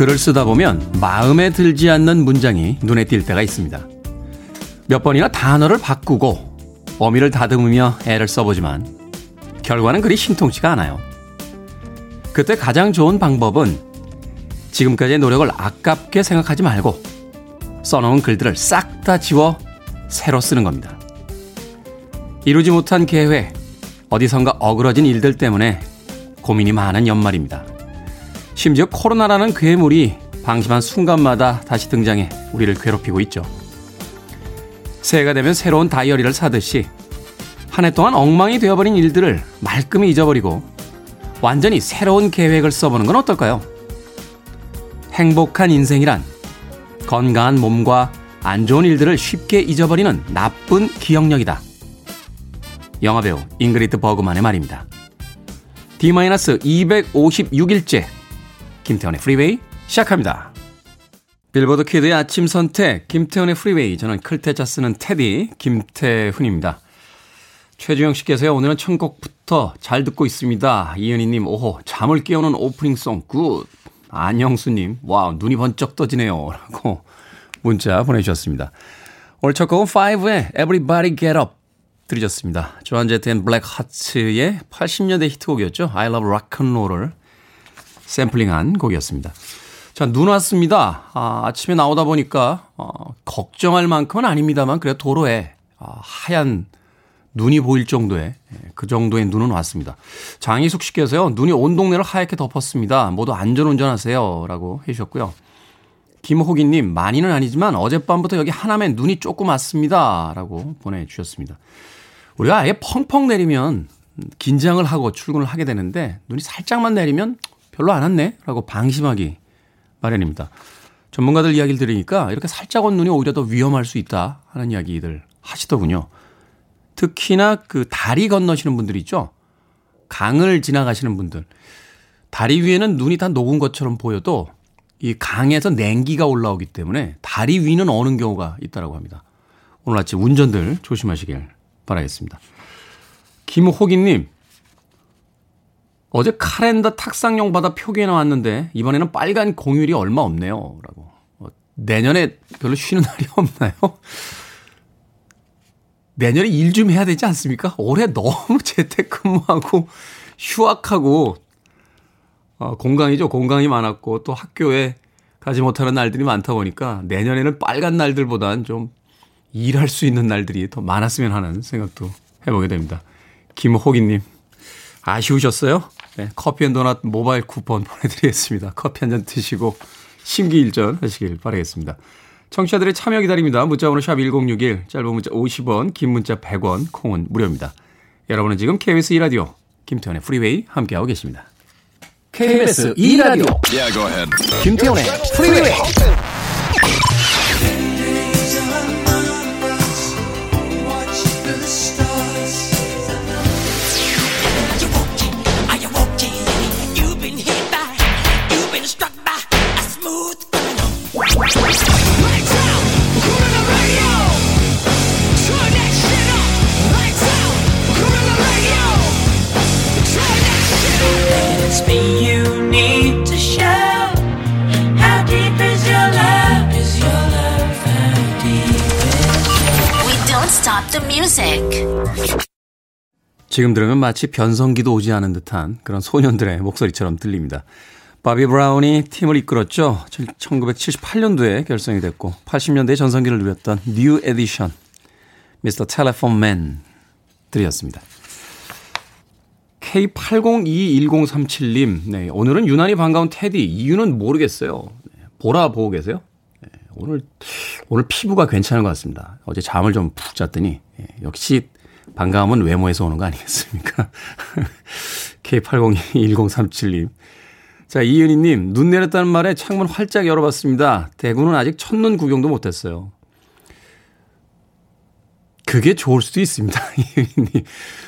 글을 쓰다 보면 마음에 들지 않는 문장이 눈에 띌 때가 있습니다. 몇 번이나 단어를 바꾸고 어미를 다듬으며 애를 써보지만 결과는 그리 신통치가 않아요. 그때 가장 좋은 방법은 지금까지의 노력을 아깝게 생각하지 말고 써놓은 글들을 싹 다 지워 새로 쓰는 겁니다. 이루지 못한 계획, 어디선가 어그러진 일들 때문에 고민이 많은 연말입니다. 심지어 코로나라는 괴물이 방심한 순간마다 다시 등장해 우리를 괴롭히고 있죠. 새해가 되면 새로운 다이어리를 사듯이 한 해 동안 엉망이 되어버린 일들을 말끔히 잊어버리고 완전히 새로운 계획을 써보는 건 어떨까요? 행복한 인생이란 건강한 몸과 안 좋은 일들을 쉽게 잊어버리는 나쁜 기억력이다. 영화배우 잉그리트 버그만의 말입니다. D-256일째 김태훈의 프리웨이 시작합니다. 빌보드 kid의 아침 선택 김태훈의 프리웨이 저는 클 태자 쓰는 태디 김태훈입니다. 최주영 씨께서요 오늘은 첫 곡부터 잘 듣고 있습니다. 이은희님 오호 잠을 깨우는 opening song good 안영수님 wow 눈이 번쩍 떠지네요 라고 문자 보내주셨습니다. 오늘 첫 곡은 5의 Everybody Get Up 들으셨습니다. Joan Jett and Blackhearts의 80년대 히트곡이었죠. I Love Rock and Roll을 샘플링한 곡이었습니다. 자, 눈 왔습니다. 아, 아침에 나오다 보니까 어, 걱정할 만큼은 아닙니다만 그래도 도로에 아, 하얀 눈이 보일 정도의 예, 그 정도의 눈은 왔습니다. 장희숙 씨께서요. 눈이 온 동네를 하얗게 덮었습니다. 모두 안전운전 하세요. 라고 해주셨고요. 김호기님, 많이는 아니지만 어젯밤부터 여기 하남에 눈이 조금 왔습니다. 라고 보내주셨습니다. 우리가 아예 펑펑 내리면 긴장을 하고 출근을 하게 되는데 눈이 살짝만 내리면 별로 안 왔네? 라고 방심하기 마련입니다. 전문가들 이야기를 들으니까 이렇게 살짝 온 눈이 오히려 더 위험할 수 있다 하는 이야기들 하시더군요. 특히나 그 다리 건너시는 분들 있죠? 강을 지나가시는 분들. 다리 위에는 눈이 다 녹은 것처럼 보여도 이 강에서 냉기가 올라오기 때문에 다리 위는 어는 경우가 있다고 합니다. 오늘 아침 운전들 조심하시길 바라겠습니다. 김호기님, 어제 카렌더 탁상용 받아 표기해 나왔는데 이번에는 빨간 공휴일이 얼마 없네요. 라고. 어, 내년에 별로 쉬는 날이 없나요? 내년에 일 좀 해야 되지 않습니까? 올해 너무 재택근무하고 휴학하고 어, 공강이죠. 공강이 많았고 또 학교에 가지 못하는 날들이 많다 보니까 내년에는 빨간 날들보단 좀 일할 수 있는 날들이 더 많았으면 하는 생각도 해보게 됩니다. 김호기님, 아쉬우셨어요? 네, 커피 and 도넛 모바일 쿠폰 보내드리겠습니다. 커피 한 잔 드시고 심기일전 하시길 바라겠습니다. 청취자들의 참여 기다립니다. 문자번호 샵 1061, 짧은 문자 50원, 긴 문자 100원, 콩은 무료입니다. 여러분은 지금 KBS 2라디오 김태현의 프리웨이 함께하고 계십니다. KBS 2라디오 yeah, 김태현의 프리웨이 지금 들으면 마치 변성기도 오지 않은 듯한 그런 소년들의 목소리처럼 들립니다. 바비 브라운이 팀을 이끌었죠. 1978년도에 결성이 됐고 80년대에 전성기를 누렸던 New Edition Mr. Telephone Man 들이었습니다. K80211037님, 네, 오늘은 유난히 반가운 테디. 이유는 모르겠어요. 네, 보라 보고 계세요? 네, 오늘, 오늘 피부가 괜찮은 것 같습니다. 어제 잠을 좀 푹 잤더니, 네, 역시 반가움은 외모에서 오는 거 아니겠습니까? K801037님. 자, 이은희님, 눈 내렸다는 말에 창문 활짝 열어봤습니다. 대구는 아직 첫눈 구경도 못했어요. 그게 좋을 수도 있습니다. 이은희님.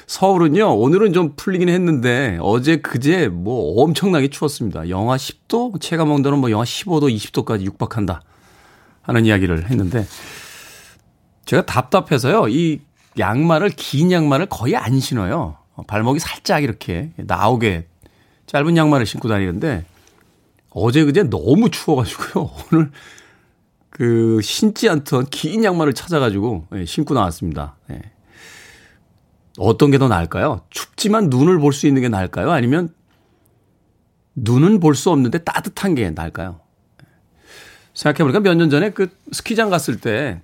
서울은요, 오늘은 좀 풀리긴 했는데, 어제, 그제 뭐 엄청나게 추웠습니다. 영하 10도? 체감 온도는 뭐 영하 15도, 20도까지 육박한다. 하는 이야기를 했는데, 제가 답답해서요, 이 양말을 긴 양말을 거의 안 신어요. 발목이 살짝 이렇게 나오게 짧은 양말을 신고 다니는데 어제 그제 너무 추워가지고요. 오늘 그 신지 않던 긴 양말을 찾아가지고 예, 신고 나왔습니다. 예. 어떤 게 더 나을까요? 춥지만 눈을 볼 수 있는 게 나을까요? 아니면 눈은 볼 수 없는데 따뜻한 게 나을까요? 생각해보니까 몇 년 전에 그 스키장 갔을 때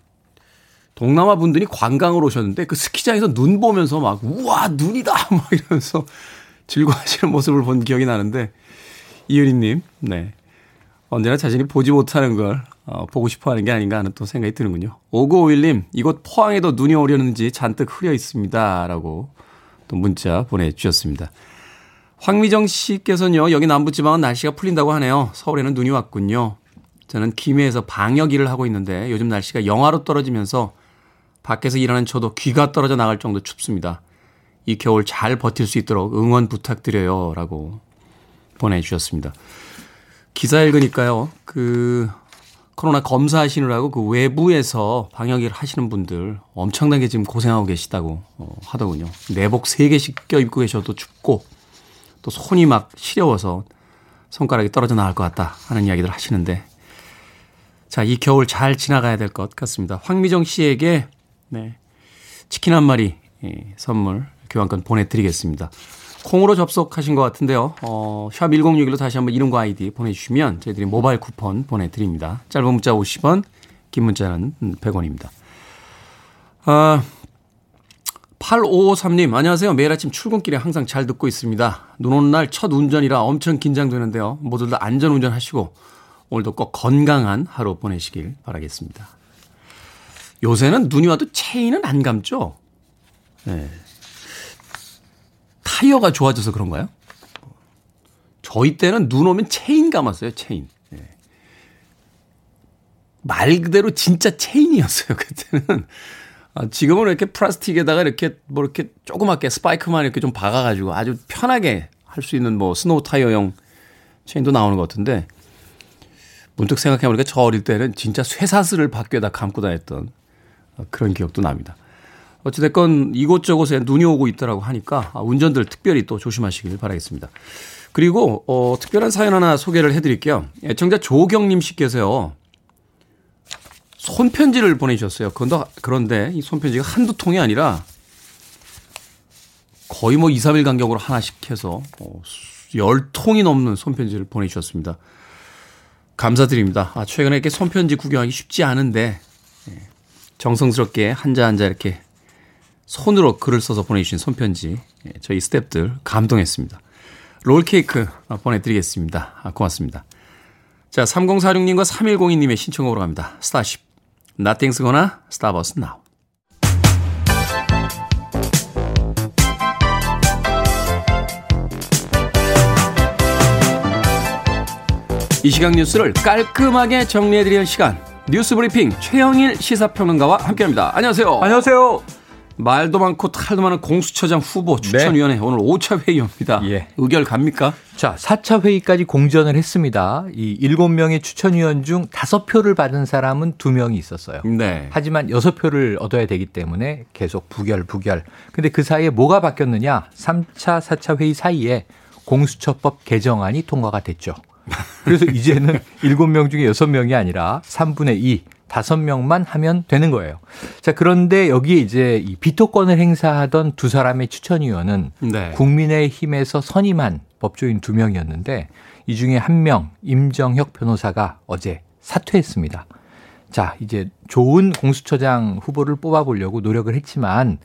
동남아 분들이 관광을 오셨는데 그 스키장에서 눈 보면서 막 우와 눈이다 막 이러면서 즐거워하시는 모습을 본 기억이 나는데 이은희님, 네 언제나 자신이 보지 못하는 걸 어, 보고 싶어 하는 게 아닌가 하는 또 생각이 드는군요. 5951님, 이곳 포항에도 눈이 오려는지 잔뜩 흐려 있습니다. 라고 또 문자 보내주셨습니다. 황미정 씨께서는요, 여기 남부지방은 날씨가 풀린다고 하네요. 서울에는 눈이 왔군요. 저는 김해에서 방역 일을 하고 있는데 요즘 날씨가 영하로 떨어지면서 밖에서 일하는 저도 귀가 떨어져 나갈 정도 춥습니다. 이 겨울 잘 버틸 수 있도록 응원 부탁드려요. 라고 보내주셨습니다. 기사 읽으니까요, 그, 코로나 검사하시느라고 그 외부에서 방역일 하시는 분들 엄청나게 지금 고생하고 계시다고 어, 하더군요. 내복 3개씩 껴입고 계셔도 춥고 또 손이 막 시려워서 손가락이 떨어져 나갈 것 같다 하는 이야기들 하시는데 자, 이 겨울 잘 지나가야 될 것 같습니다. 황미정 씨에게 네, 치킨 한 마리 예, 선물 교환권 보내드리겠습니다. 콩으로 접속하신 것 같은데요. 어, 샵 1061로 다시 한번 이름과 아이디 보내주시면 저희들이 모바일 쿠폰 보내드립니다. 짧은 문자 50원, 긴 문자는 100원입니다. 아, 8553님, 안녕하세요. 매일 아침 출근길에 항상 잘 듣고 있습니다. 눈 오는 날 첫 운전이라 엄청 긴장되는데요. 모두 들 안전 운전하시고 오늘도 꼭 건강한 하루 보내시길 바라겠습니다. 요새는 눈이 와도 체인은 안 감죠? 네. 타이어가 좋아져서 그런가요? 저희 때는 눈 오면 체인 감았어요, 체인. 네. 말 그대로 진짜 체인이었어요, 그때는. 아, 지금은 이렇게 플라스틱에다가 이렇게 뭐 이렇게 조그맣게 스파이크만 이렇게 좀 박아가지고 아주 편하게 할 수 있는 뭐 스노우 타이어용 체인도 나오는 것 같은데 문득 생각해보니까 저 어릴 때는 진짜 쇠사슬을 밖에다 감고 다녔던 그런 기억도 납니다. 어찌됐건 이곳저곳에 눈이 오고 있다라고 하니까 운전들 특별히 또 조심하시길 바라겠습니다. 그리고 어, 특별한 사연 하나 소개를 해드릴게요. 애청자 조경님 씨께서요. 손편지를 보내주셨어요. 그런데 이 손편지가 한두 통이 아니라 거의 뭐 2, 3일 간격으로 하나씩 해서 10통이 어, 넘는 손편지를 보내주셨습니다. 감사드립니다. 아, 최근에 이렇게 손편지 구경하기 쉽지 않은데 예, 정성스럽게 한자 한자 이렇게 손으로 글을 써서 보내주신 손편지 예, 저희 스탭들 감동했습니다. 롤케이크 보내드리겠습니다. 아, 고맙습니다. 자, 3046님과 3102님의 신청곡으로 갑니다. Starship. Nothing's gonna stop us now. 이 시각 뉴스를 깔끔하게 정리해드리는 시간. 뉴스 브리핑 최영일 시사평론가와 함께합니다. 안녕하세요. 안녕하세요. 말도 많고 탈도 많은 공수처장 후보 추천위원회 네. 오늘 5차 회의입니다. 예. 의결 갑니까? 자, 4차 회의까지 공전을 했습니다. 이 7명의 추천위원 중 5표를 받은 사람은 2명이 있었어요. 네. 하지만 6표를 얻어야 되기 때문에 계속 부결, 부결. 근데 그 사이에 뭐가 바뀌었느냐? 3차, 4차 회의 사이에 공수처법 개정안이 통과가 됐죠. 그래서 이제는 7명 중에 6명이 아니라 3분의 2, 다섯 명만 하면 되는 거예요. 자, 그런데 여기에 이제 이 비토권을 행사하던 두 사람의 추천위원은 네. 국민의힘에서 선임한 법조인 두 명이었는데 이 중에 한 명, 임정혁 변호사가 어제 사퇴했습니다. 자, 이제 좋은 공수처장 후보를 뽑아보려고 노력을 했지만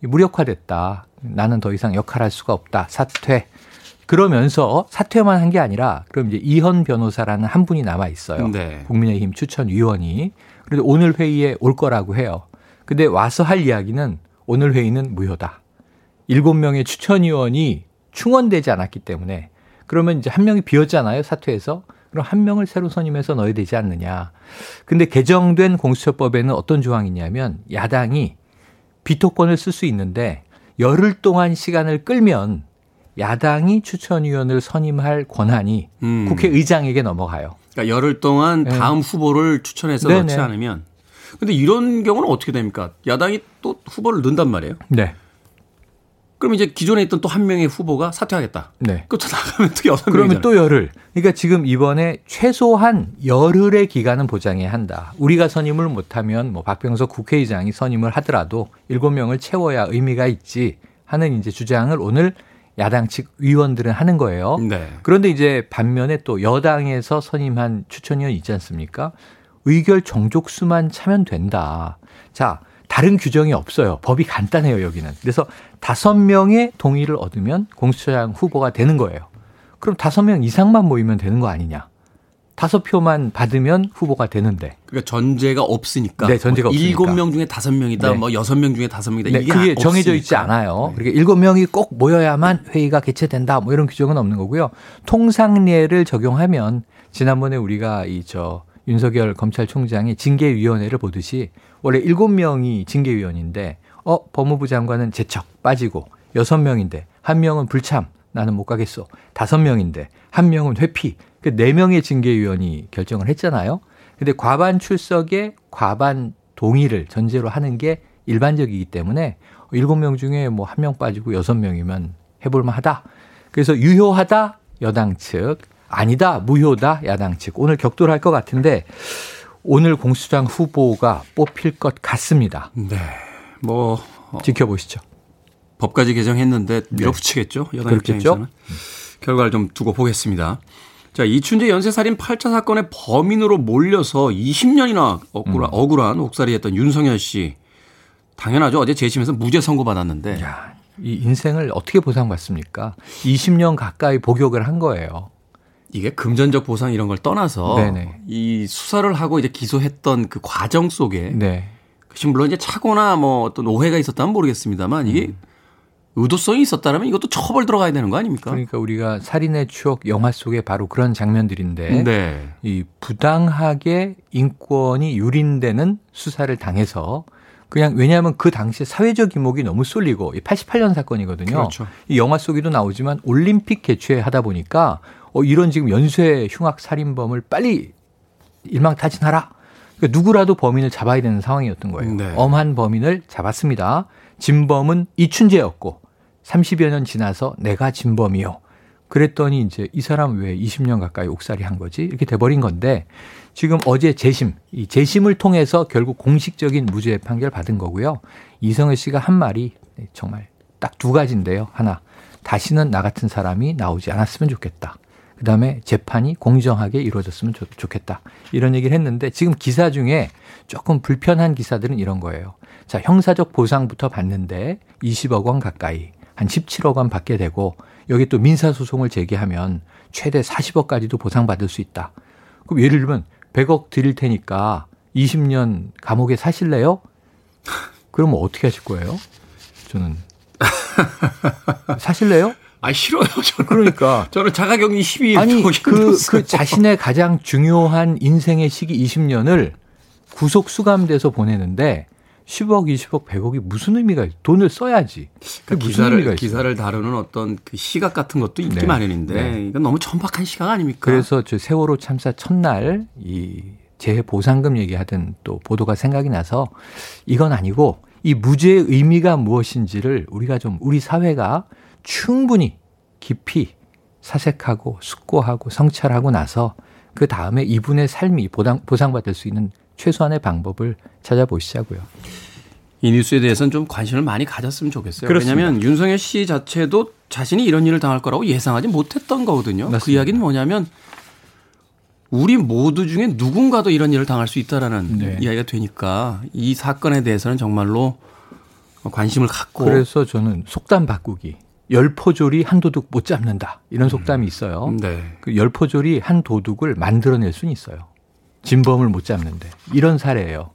무력화됐다. 나는 더 이상 역할할 수가 없다. 사퇴. 그러면서 사퇴만 한 게 아니라 그럼 이제 이현 변호사라는 한 분이 남아 있어요. 네. 국민의힘 추천 위원이. 그래도 오늘 회의에 올 거라고 해요. 근데 와서 할 이야기는 오늘 회의는 무효다. 일곱 명의 추천 위원이 충원되지 않았기 때문에 그러면 이제 한 명이 비었잖아요. 사퇴해서. 그럼 한 명을 새로 선임해서 넣어야 되지 않느냐. 근데 개정된 공수처법에는 어떤 조항이 있냐면 야당이 비토권을 쓸 수 있는데 열흘 동안 시간을 끌면 야당이 추천위원을 선임할 권한이 음. 국회의장에게 넘어가요. 그러니까 열흘 동안 네. 다음 네. 후보를 추천해서 네네. 넣지 않으면 근데 이런 경우는 어떻게 됩니까? 야당이 또 후보를 넣는단 말이에요. 네. 그럼 이제 기존에 있던 또 한 명의 후보가 사퇴하겠다. 네. 그또 나가면 또 여섯 그러면 또 열흘. 그러니까 지금 이번에 최소한 열흘의 기간은 보장해야 한다. 우리가 선임을 못하면 뭐 박병석 국회의장이 선임을 하더라도 일곱 명을 채워야 의미가 있지 하는 이제 주장을 오늘 야당 측 위원들은 하는 거예요. 네. 그런데 이제 반면에 또 여당에서 선임한 추천위원 있지 않습니까? 의결 정족수만 차면 된다. 자, 다른 규정이 없어요. 법이 간단해요, 여기는. 그래서 다섯 명의 동의를 얻으면 공수처장 후보가 되는 거예요. 그럼 다섯 명 이상만 모이면 되는 거 아니냐? 다섯 표만 받으면 후보가 되는데. 그러니까 전제가 없으니까. 네, 전제가 없으니까. 일곱 명 중에 다섯 명이다, 네. 뭐 여섯 명 중에 다섯 명이다. 네, 이게 그게 정해져 있지 않아요. 네. 그러니까 일곱 명이 꼭 모여야만 회의가 개최된다, 뭐 이런 규정은 없는 거고요. 통상례를 적용하면 지난번에 우리가 이 저 윤석열 검찰총장이 징계위원회를 보듯이 원래 일곱 명이 징계위원인데 어 법무부 장관은 제척 빠지고 여섯 명인데 한 명은 불참 나는 못 가겠어 다섯 명인데 한 명은 회피 그 네 명의 징계위원이 결정을 했잖아요. 근데 과반 출석에 과반 동의를 전제로 하는 게 일반적이기 때문에 일곱 명 중에 뭐 한 명 빠지고 여섯 명이면 해볼만 하다. 그래서 유효하다 여당 측 아니다 무효다 야당 측 오늘 격돌할 것 같은데 오늘 공수장 후보가 뽑힐 것 같습니다. 네. 뭐 어, 지켜보시죠. 법까지 개정했는데 밀어붙이겠죠. 네. 여당 입장에서는. 결과를 좀 두고 보겠습니다. 자, 이춘재 연쇄살인 8차 사건의 범인으로 몰려서 20년이나 억울한, 음. 억울한 옥살이 했던 윤석열 씨. 당연하죠. 어제 재심에서 무죄 선고 받았는데. 야, 이 인생을 어떻게 보상받습니까? 20년 가까이 복역을 한 거예요. 이게 금전적 보상 이런 걸 떠나서 네네. 이 수사를 하고 이제 기소했던 그 과정 속에 네. 물론 이제 차고나 뭐 어떤 오해가 있었다면 모르겠습니다만 이게 음. 의도성이 있었다면 이것도 처벌 들어가야 되는 거 아닙니까? 그러니까 우리가 살인의 추억 영화 속에 바로 그런 장면들인데 네. 이 부당하게 인권이 유린되는 수사를 당해서 그냥 왜냐하면 그 당시에 사회적 이목이 너무 쏠리고 88년 사건이거든요. 그렇죠. 이 영화 속에도 나오지만 올림픽 개최하다 보니까 어, 이런 지금 연쇄 흉악 살인범을 빨리 일망타진하라. 그러니까 누구라도 범인을 잡아야 되는 상황이었던 거예요. 네. 엄한 범인을 잡았습니다. 진범은 이춘재였고 30여 년 지나서 내가 진범이요. 그랬더니 이제 이 사람 왜 20년 가까이 옥살이 한 거지? 이렇게 돼버린 건데 지금 어제 재심, 이 재심을 통해서 결국 공식적인 무죄 판결 받은 거고요. 이성애 씨가 한 말이 정말 딱 두 가지인데요. 하나, 다시는 나 같은 사람이 나오지 않았으면 좋겠다. 그 다음에 재판이 공정하게 이루어졌으면 좋, 겠다 이런 얘기를 했는데 지금 기사 중에 조금 불편한 기사들은 이런 거예요. 자, 형사적 보상부터 받는데 20억 원 가까이, 한 17억 원 받게 되고 여기 또 민사 소송을 제기하면 최대 40억까지도 보상받을 수 있다. 그럼 예를 들면 100억 드릴 테니까 20년 감옥에 사실래요? 그러면 어떻게 하실 거예요? 저는. 사실래요? 아 싫어요. 저는. 그러니까 저는 자가격리 12일 아니 그, 그 자신의 가장 중요한 인생의 시기 20년을 구속 수감돼서 보내는데 10억, 20억, 100억이 무슨 의미가 있 돈을 써야지. 그 기사를 기사를 다루는 어떤 그 시각 같은 것도 있기 네. 마련인데 네. 이건 너무 천박한 시각 아닙니까? 그래서 저 세월호 참사 첫날 이 재해 보상금 얘기하던 또 보도가 생각이 나서 이건 아니고 이 무죄의 의미가 무엇인지를 우리가 좀 우리 사회가 충분히 깊이 사색하고 숙고하고 성찰하고 나서 그 다음에 이분의 삶이 보상, 보상받을 수 있는 최소한의 방법을 찾아보시자고요. 이 뉴스에 대해서는 좀 관심을 많이 가졌으면 좋겠어요. 그렇습니다. 왜냐하면 윤석열 씨 자체도 자신이 이런 일을 당할 거라고 예상하지 못했던 거거든요. 그 맞습니다. 그 이야기는 뭐냐면 우리 모두 중에 누군가도 이런 일을 당할 수 있다라는 네. 이야기가 되니까 이 사건에 대해서는 정말로 관심을 갖고 그래서 저는 속담 바꾸기 열포졸이 한 도둑 못 잡는다. 이런 속담이 있어요. 네. 그 열포졸이 한 도둑을 만들어낼 수는 있어요. 진범을 못 잡는데. 이런 사례예요.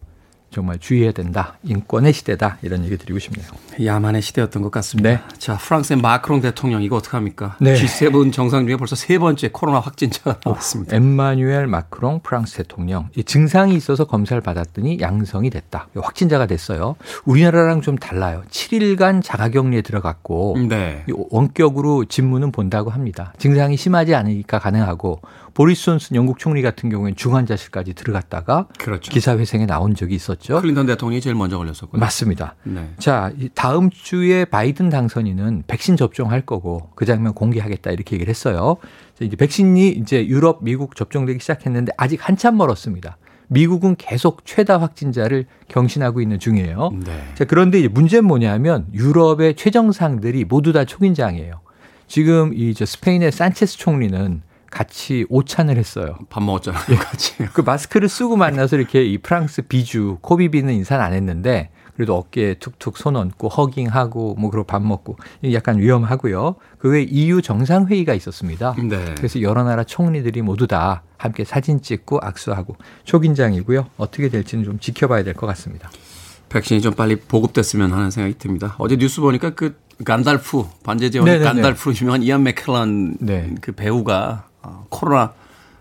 정말 주의해야 된다. 인권의 시대다. 이런 얘기 드리고 싶네요. 야만의 시대였던 것 같습니다. 네. 자, 프랑스의 마크롱 대통령 이거 어떡합니까? 네. G7 정상 중에 벌써 세 번째 코로나 확진자가 나왔습니다. 엠마뉴엘 마크롱 프랑스 대통령. 이 증상이 있어서 검사를 받았더니 양성이 됐다. 확진자가 됐어요. 우리나라랑 좀 달라요. 7일간 자가격리에 들어갔고 네. 원격으로 진무는 본다고 합니다. 증상이 심하지 않으니까 가능하고 보리스 존슨 영국 총리 같은 경우에는 중환자실까지 들어갔다가 그렇죠. 기사회생에 나온 적이 있었죠. 클린턴 대통령이 제일 먼저 걸렸었고요. 맞습니다. 네. 자, 다음 주에 바이든 당선인은 백신 접종할 거고 그 장면 공개하겠다 이렇게 얘기를 했어요. 이제 백신이 이제 유럽, 미국 접종되기 시작했는데 아직 한참 멀었습니다. 미국은 계속 최다 확진자를 경신하고 있는 중이에요. 네. 자, 그런데 이제 문제는 뭐냐면 유럽의 최정상들이 모두 다 초긴장이에요. 지금 이 저 스페인의 산체스 총리는 같이 오찬을 했어요. 밥 먹었잖아요. 예. 같이. 그 마스크를 쓰고 만나서 이렇게 이 프랑스 비주 코비 비는 인사는 안 했는데 그래도 어깨에 툭툭 손 얹고 허깅하고 뭐 그러고 밥 먹고 약간 위험하고요. 그 외에 EU 정상회의가 있었습니다. 네. 그래서 여러 나라 총리들이 모두 다 함께 사진 찍고 악수하고 초긴장이고요. 어떻게 될지는 좀 지켜봐야 될 것 같습니다. 백신이 좀 빨리 보급됐으면 하는 생각이 듭니다. 어제 뉴스 보니까 그 간달프 반제 제왕 간달프로 유명한 이안 맥켈란 네. 그 배우가 어, 코로나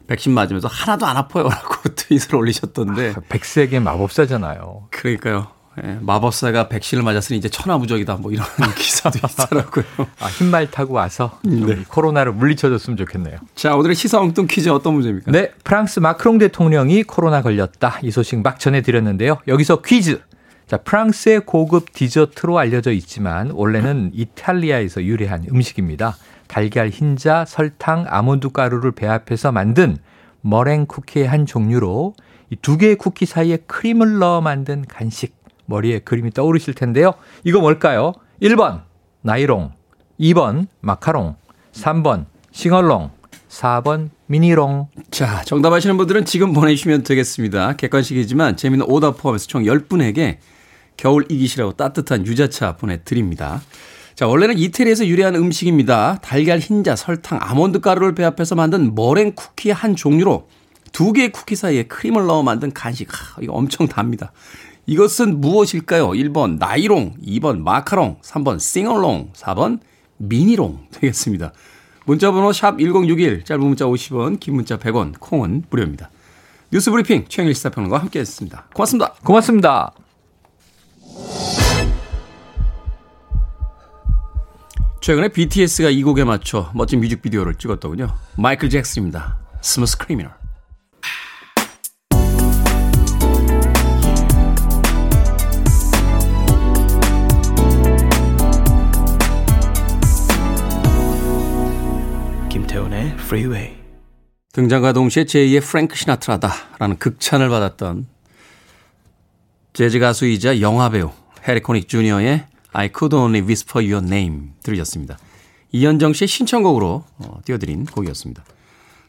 백신 맞으면서 하나도 안 아파요라고 트윗을 올리셨던데. 아, 백색의 마법사잖아요. 그러니까요. 예, 마법사가 백신을 맞았으니 이제 천하무적이다 뭐 이런 기사도 있더라고요. 아, 흰말 타고 와서 네. 코로나를 물리쳐줬으면 좋겠네요. 자, 오늘의 시사 엉뚱 퀴즈 어떤 문제입니까? 네, 프랑스 마크롱 대통령이 코로나 걸렸다. 이 소식 막 전해드렸는데요. 여기서 퀴즈. 자, 프랑스의 고급 디저트로 알려져 있지만 원래는 이탈리아에서 유래한 음식입니다. 달걀 흰자, 설탕, 아몬드 가루를 배합해서 만든 머랭 쿠키의 한 종류로 이 두 개의 쿠키 사이에 크림을 넣어 만든 간식. 머리에 그림이 떠오르실 텐데요. 이거 뭘까요? 1번 나이롱, 2번 마카롱, 3번 싱얼롱, 4번 미니롱. 자, 정답 아시는 분들은 지금 보내주시면 되겠습니다. 객관식이지만 재미있는 오답 포함해서 총 10분에게 겨울 이기시라고 따뜻한 유자차 보내드립니다. 자, 원래는 이태리에서 유래한 음식입니다. 달걀 흰자, 설탕, 아몬드 가루를 배합해서 만든 머랭 쿠키의 한 종류로 두 개의 쿠키 사이에 크림을 넣어 만든 간식. 하, 이거 엄청 답니다. 이것은 무엇일까요? 1번 나이롱, 2번 마카롱, 3번 싱얼롱, 4번 미니롱 되겠습니다. 문자번호 샵 1061, 짧은 문자 50원, 긴 문자 100원, 콩은 무료입니다. 뉴스 브리핑 최영일 시사평론가와 함께했습니다. 고맙습니다. 고맙습니다. 최근에 BTS가 이 곡에 맞춰 멋진 뮤직비디오를 찍었더군요. 마이클 잭슨입니다. Smooth Criminal. 김태훈의 Freeway. 등장과 동시에 제2의 프랭크 시나트라다라는 극찬을 받았던 재즈 가수이자 영화배우 해리 코닉 주니어의 I could only whisper your name 들으셨습니다. 이현정 씨의 신청곡으로 어, 띄워드린 곡이었습니다.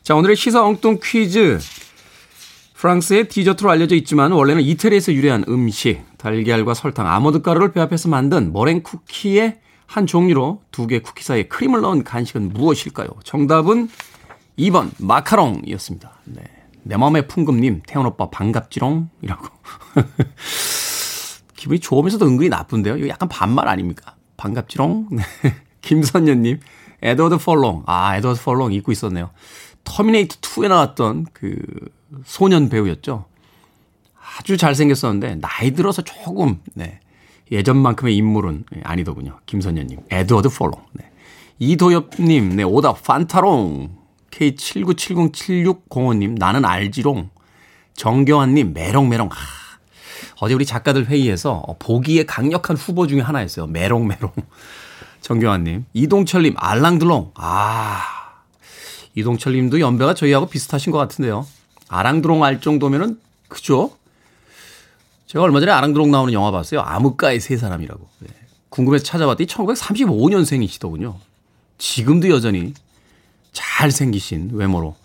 자, 오늘의 시사 엉뚱 퀴즈. 프랑스의 디저트로 알려져 있지만 원래는 이태리에서 유래한 음식, 달걀과 설탕, 아몬드 가루를 배합해서 만든 머랭 쿠키의 한 종류로 두 개 쿠키 사이에 크림을 넣은 간식은 무엇일까요? 정답은 2번 마카롱이었습니다. 네. 내 맘의 풍금님, 태연 오빠 반갑지롱이라고. 기분이 좋으면서도 은근히 나쁜데요. 이거 약간 반말 아닙니까? 반갑지롱? 네. 김선녀님, 에드워드 펄롱. 아, 에드워드 펄롱 잊고 있었네요. 터미네이터 2에 나왔던 그 소년 배우였죠. 아주 잘생겼었는데, 나이 들어서 조금, 네. 예전만큼의 인물은 아니더군요. 김선녀님, 에드워드 펄롱. 네. 이도엽님, 네, 오답, 판타롱. K79707605님, 나는 알지롱. 정경환님, 메롱메롱. 하. 어제 우리 작가들 회의에서 보기에 강력한 후보 중에 하나였어요. 메롱메롱. 정경환님. 이동철님, 알랑들롱. 아. 이동철님도 연배가 저희하고 비슷하신 것 같은데요. 아랑드롱 알 정도면은, 그죠? 제가 얼마 전에 아랑드롱 나오는 영화 봤어요. 암흑가의 세 사람이라고. 네. 궁금해서 찾아봤더니 1935년생이시더군요. 지금도 여전히 잘생기신 외모로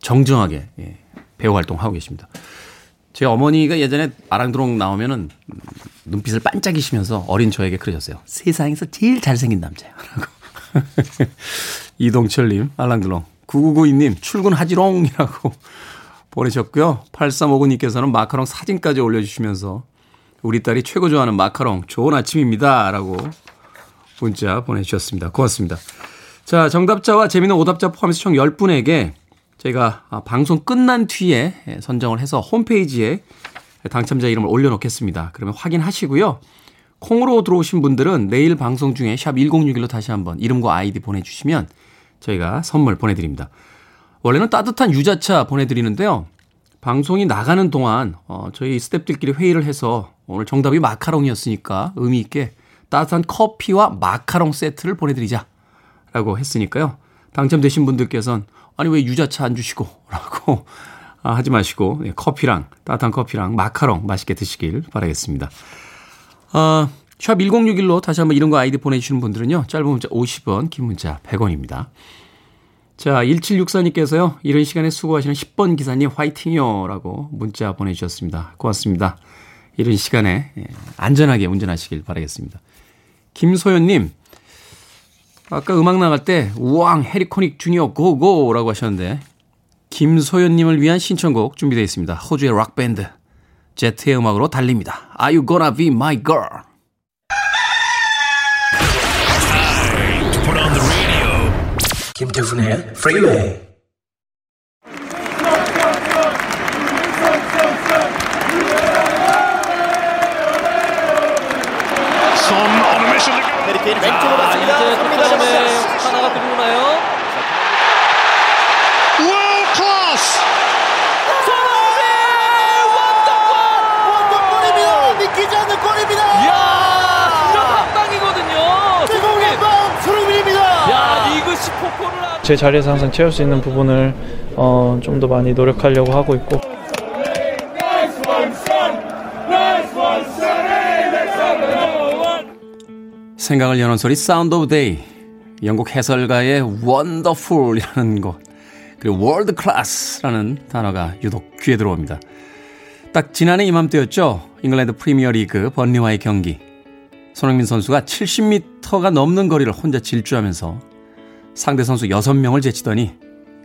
정정하게 예, 배우 활동하고 계십니다. 제 어머니가 예전에 아랑드롱 나오면은 눈빛을 반짝이시면서 어린 저에게 그러셨어요. 세상에서 제일 잘생긴 남자야. 라고. 이동철님, 알랑드롱. 9992님, 출근하지롱이라고 보내셨고요. 8359님께서는 마카롱 사진까지 올려주시면서 우리 딸이 최고 좋아하는 마카롱 좋은 아침입니다. 라고 문자 보내주셨습니다. 고맙습니다. 자, 정답자와 재미있는 오답자 포함해서 총 10분에게 저희가 아, 방송 끝난 뒤에 선정을 해서 홈페이지에 당첨자 이름을 올려놓겠습니다. 그러면 확인하시고요. 콩으로 들어오신 분들은 내일 방송 중에 샵 1061로 다시 한번 이름과 아이디 보내주시면 저희가 선물 보내드립니다. 원래는 따뜻한 유자차 보내드리는데요. 방송이 나가는 동안 어, 저희 스탭들끼리 회의를 해서 오늘 정답이 마카롱이었으니까 의미 있게 따뜻한 커피와 마카롱 세트를 보내드리자라고 했으니까요. 당첨되신 분들께서는 아니 왜 유자차 안 주시고 라고 아, 하지 마시고 네, 커피랑 따뜻한 커피랑 마카롱 맛있게 드시길 바라겠습니다. 아, 샵 1061로 다시 한번 이런 거 아이디 보내주시는 분들은요. 짧은 문자 50원, 긴 문자 100원입니다. 자, 1764님께서요. 이런 시간에 수고하시는 10번 기사님 화이팅요. 라고 문자 보내주셨습니다. 고맙습니다. 이런 시간에 예, 안전하게 운전하시길 바라겠습니다. 김소연님, 아까 음악 나갈 때 우왕 해리코닉 주니어 고고 라고 하셨는데 김소연님을 위한 신청곡 준비되어 있습니다. 호주의 락밴드 제트의 음악으로 달립니다. Are you gonna be my girl? 김태훈의 Freeway. 왼쪽으로 갔습니다. 이제 득점에 하나가 들어오나요? World class! 원더골! 원더골입니다. 믿기지 않는 골입니다. 이야, 이런 한방이거든요. 최고의 한방 손흥민입니다. 야, 리그 10호골을 제 자리에서 항상 채울 수 있는 부분을 어, 좀 더 많이 노력하려고 하고 있고. 생각을 여는 소리 Sound of Day 영국 해설가의 wonderful이라는 것 그리고 world class라는 단어가 유독 귀에 들어옵니다. 딱 지난해 이맘때였죠. 잉글랜드 프리미어 리그 번리와의 경기. 손흥민 선수가 70m가 넘는 거리를 혼자 질주하면서 상대 선수 6명을 제치더니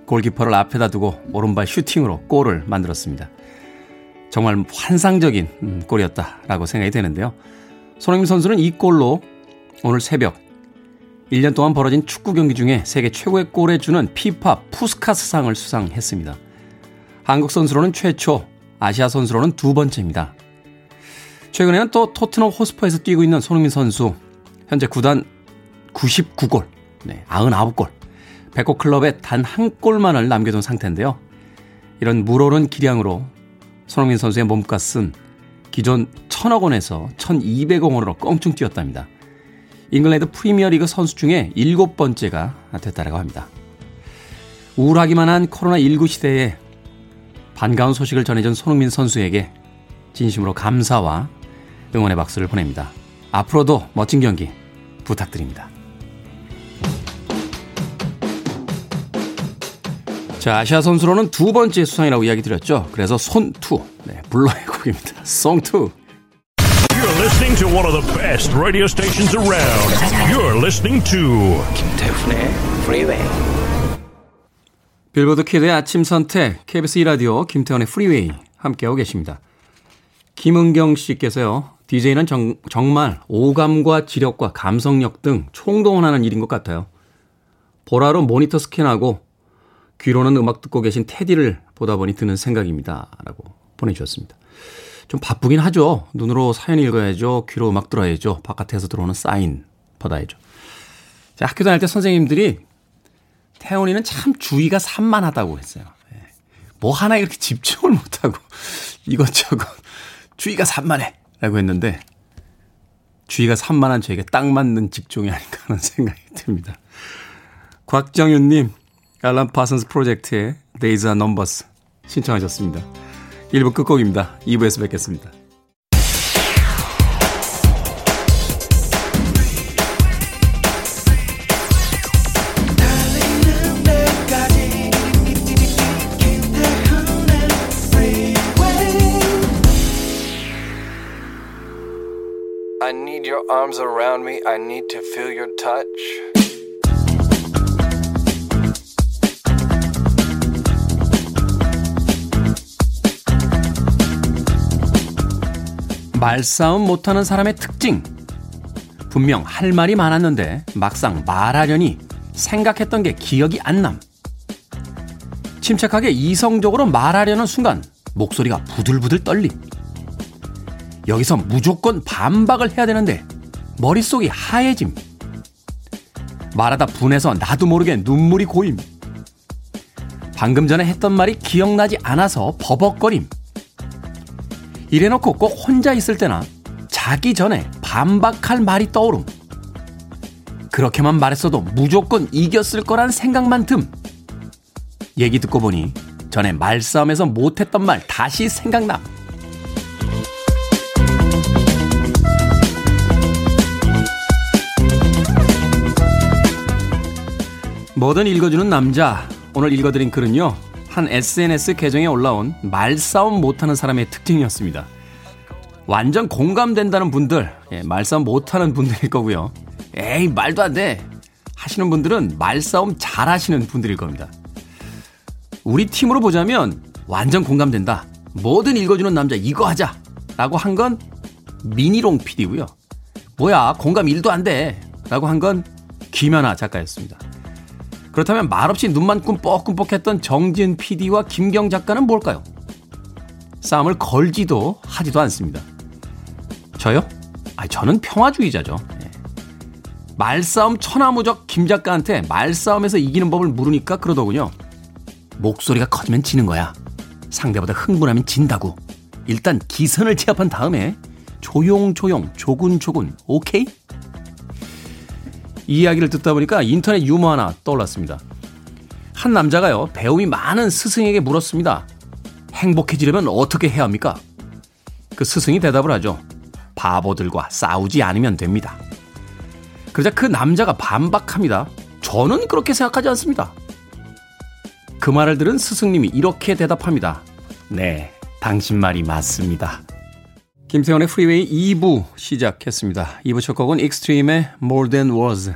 골키퍼를 앞에다 두고 오른발 슈팅으로 골을 만들었습니다. 정말 환상적인 음, 골이었다라고 생각이 되는데요. 손흥민 선수는 이 골로 오늘 새벽 1년 동안 벌어진 축구 경기 중에 세계 최고의 골에 주는 피파 푸스카스상을 수상했습니다. 한국 선수로는 최초, 아시아 선수로는 두 번째입니다. 최근에는 또 토트넘 호스퍼에서 뛰고 있는 손흥민 선수 현재 구단 99골, 네, 99골, 100골 클럽에 단 한 골만을 남겨둔 상태인데요. 이런 물오른 기량으로 손흥민 선수의 몸값은 기존 1000억 원에서 1200억 원으로 껑충 뛰었답니다. 잉글랜드 프리미어리그 선수 중에 일곱 번째가 됐다라고 합니다. 우울하기만 한 코로나19 시대에 반가운 소식을 전해준 손흥민 선수에게 진심으로 감사와 응원의 박수를 보냅니다. 앞으로도 멋진 경기 부탁드립니다. 자, 아시아 선수로는 두 번째 수상이라고 이야기 드렸죠. 그래서 손투, 네, 블러의 곡입니다. 송투. You're listening to one of the best radio stations around. You're listening to 김태훈의 Freeway. 빌보드 키드의 아침 선택 KBS 2 라디오 김태훈의 Freeway 함께하고 계십니다. 김은경 씨께서요. DJ는 정, 정말 오감과 지력과 감성력 등 총동원하는 일인 것 같아요. 보라로 모니터 스캔하고 귀로는 음악 듣고 계신 테디를 보다 보니 드는 생각입니다. 라고 보내주셨습니다. 좀 바쁘긴 하죠. 눈으로 사연 읽어야죠. 귀로 음악 들어야죠. 바깥에서 들어오는 사인 받아야죠. 학교 다닐 때 선생님들이 태훈이는 참 주의가 산만하다고 했어요. 예. 뭐 하나 이렇게 집중을 못하고 이것저것 주의가 산만해 라고 했는데 주의가 산만한 저에게 딱 맞는 직종이 아닌가 하는 생각이 듭니다. 곽정윤님, 알람 파슨스 프로젝트의 Days are Numbers 신청하셨습니다. 1부 끝곡입니다. 2부에서 뵙겠습니다. 말싸움 못하는 사람의 특징. 분명 할 말이 많았는데 막상 말하려니 생각했던 게 기억이 안 남. 침착하게 이성적으로 말하려는 순간 목소리가 부들부들 떨림. 여기서 무조건 반박을 해야 되는데 머릿속이 하얘짐. 말하다 분해서 나도 모르게 눈물이 고임. 방금 전에 했던 말이 기억나지 않아서 버벅거림. 이래놓고 꼭 혼자 있을 때나 자기 전에 반박할 말이 떠오름. 그렇게만 말했어도 무조건 이겼을 거란 생각만 듬. 얘기 듣고 보니 전에 말싸움에서 못했던 말 다시 생각나. 뭐든 읽어주는 남자. 오늘 읽어드린 글은요. 한 SNS 계정에 올라온 말싸움 못하는 사람의 특징이었습니다. 완전 공감된다는 분들, 예, 말싸움 못하는 분들일 거고요. 에이, 말도 안 돼. 하시는 분들은 말싸움 잘 하시는 분들일 겁니다. 우리 팀으로 보자면 완전 공감된다. 뭐든 읽어주는 남자 이거 하자. 라고 한 건 미니롱 PD고요. 뭐야, 공감 1도 안 돼. 라고 한 건 김연아 작가였습니다. 그렇다면 말없이 눈만 꿈뻑꿈뻑했던 정진 PD와 김경 작가는 뭘까요? 싸움을 걸지도 하지도 않습니다. 저요? 아, 저는 평화주의자죠. 예. 말싸움 천하무적 김 작가한테 말싸움에서 이기는 법을 물으니까 그러더군요. 목소리가 커지면 지는 거야. 상대보다 흥분하면 진다고. 일단 기선을 제압한 다음에 조용조용 조근조근 오케이? 이 이야기를 듣다 보니까 인터넷 유머 하나 떠올랐습니다. 한 남자가요, 배움이 많은 스승에게 물었습니다. 행복해지려면 어떻게 해야 합니까? 그 스승이 대답을 하죠. 바보들과 싸우지 않으면 됩니다. 그러자 그 남자가 반박합니다. 저는 그렇게 생각하지 않습니다. 그 말을 들은 스승님이 이렇게 대답합니다. 네, 당신 말이 맞습니다. 김태훈의 Freeway 2부 시작했습니다. 2부 첫 곡은 Extreme의 More Than Words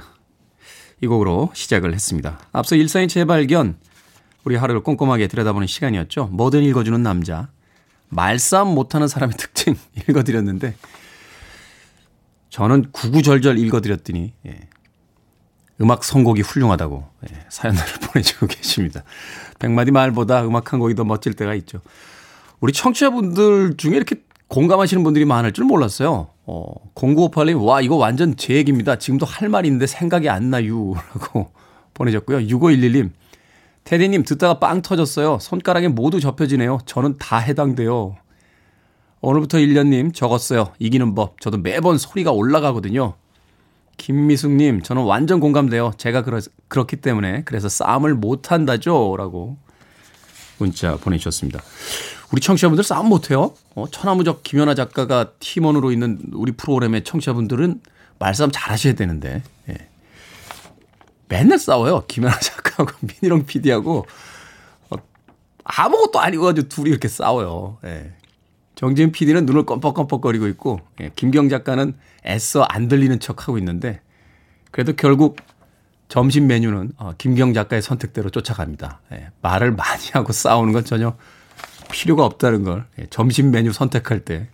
이 곡으로 시작을 했습니다. 앞서 일상의 재발견, 우리 하루를 꼼꼼하게 들여다보는 시간이었죠. 뭐든 읽어주는 남자, 말싸움 못하는 사람의 특징 읽어드렸는데 저는 구구절절 읽어드렸더니 예, 음악 선곡이 훌륭하다고 예, 사연들을 보내주고 계십니다. 백마디 말보다 음악 한 곡이 더 멋질 때가 있죠. 우리 청취자분들 중에 이렇게 공감하시는 분들이 많을 줄 몰랐어요. 어, 0958님, 와, 이거 완전 제 얘기입니다. 지금도 할 있는데 생각이 안 나요. 라고 보내셨고요. 6511님, 테디님, 듣다가 빵 터졌어요. 손가락에 모두 접혀지네요. 저는 다 해당돼요. 오늘부터 1년님, 적었어요. 이기는 법. 저도 매번 소리가 올라가거든요. 김미숙님, 저는 완전 공감돼요. 제가 그러, 그렇기 때문에. 그래서 싸움을 못한다죠. 라고 문자 보내주셨습니다. 우리 청취자분들 싸움 못해요? 어, 천하무적 김연아 작가가 팀원으로 있는 우리 프로그램의 청취자분들은 말싸움 잘 하셔야 되는데. 예. 맨날 싸워요. 김연아 작가하고 민희롱 PD하고. 어, 아무것도 아니고 가지고 둘이 이렇게 싸워요. 예. 정진 PD는 눈을 껌뻑껌뻑거리고 있고, 예. 김경 작가는 애써 안 들리는 척 하고 있는데, 그래도 결국 점심 메뉴는 어, 김경 작가의 선택대로 쫓아갑니다. 예. 말을 많이 하고 싸우는 건 전혀 필요가 없다는 걸 예, 점심 메뉴 선택할 때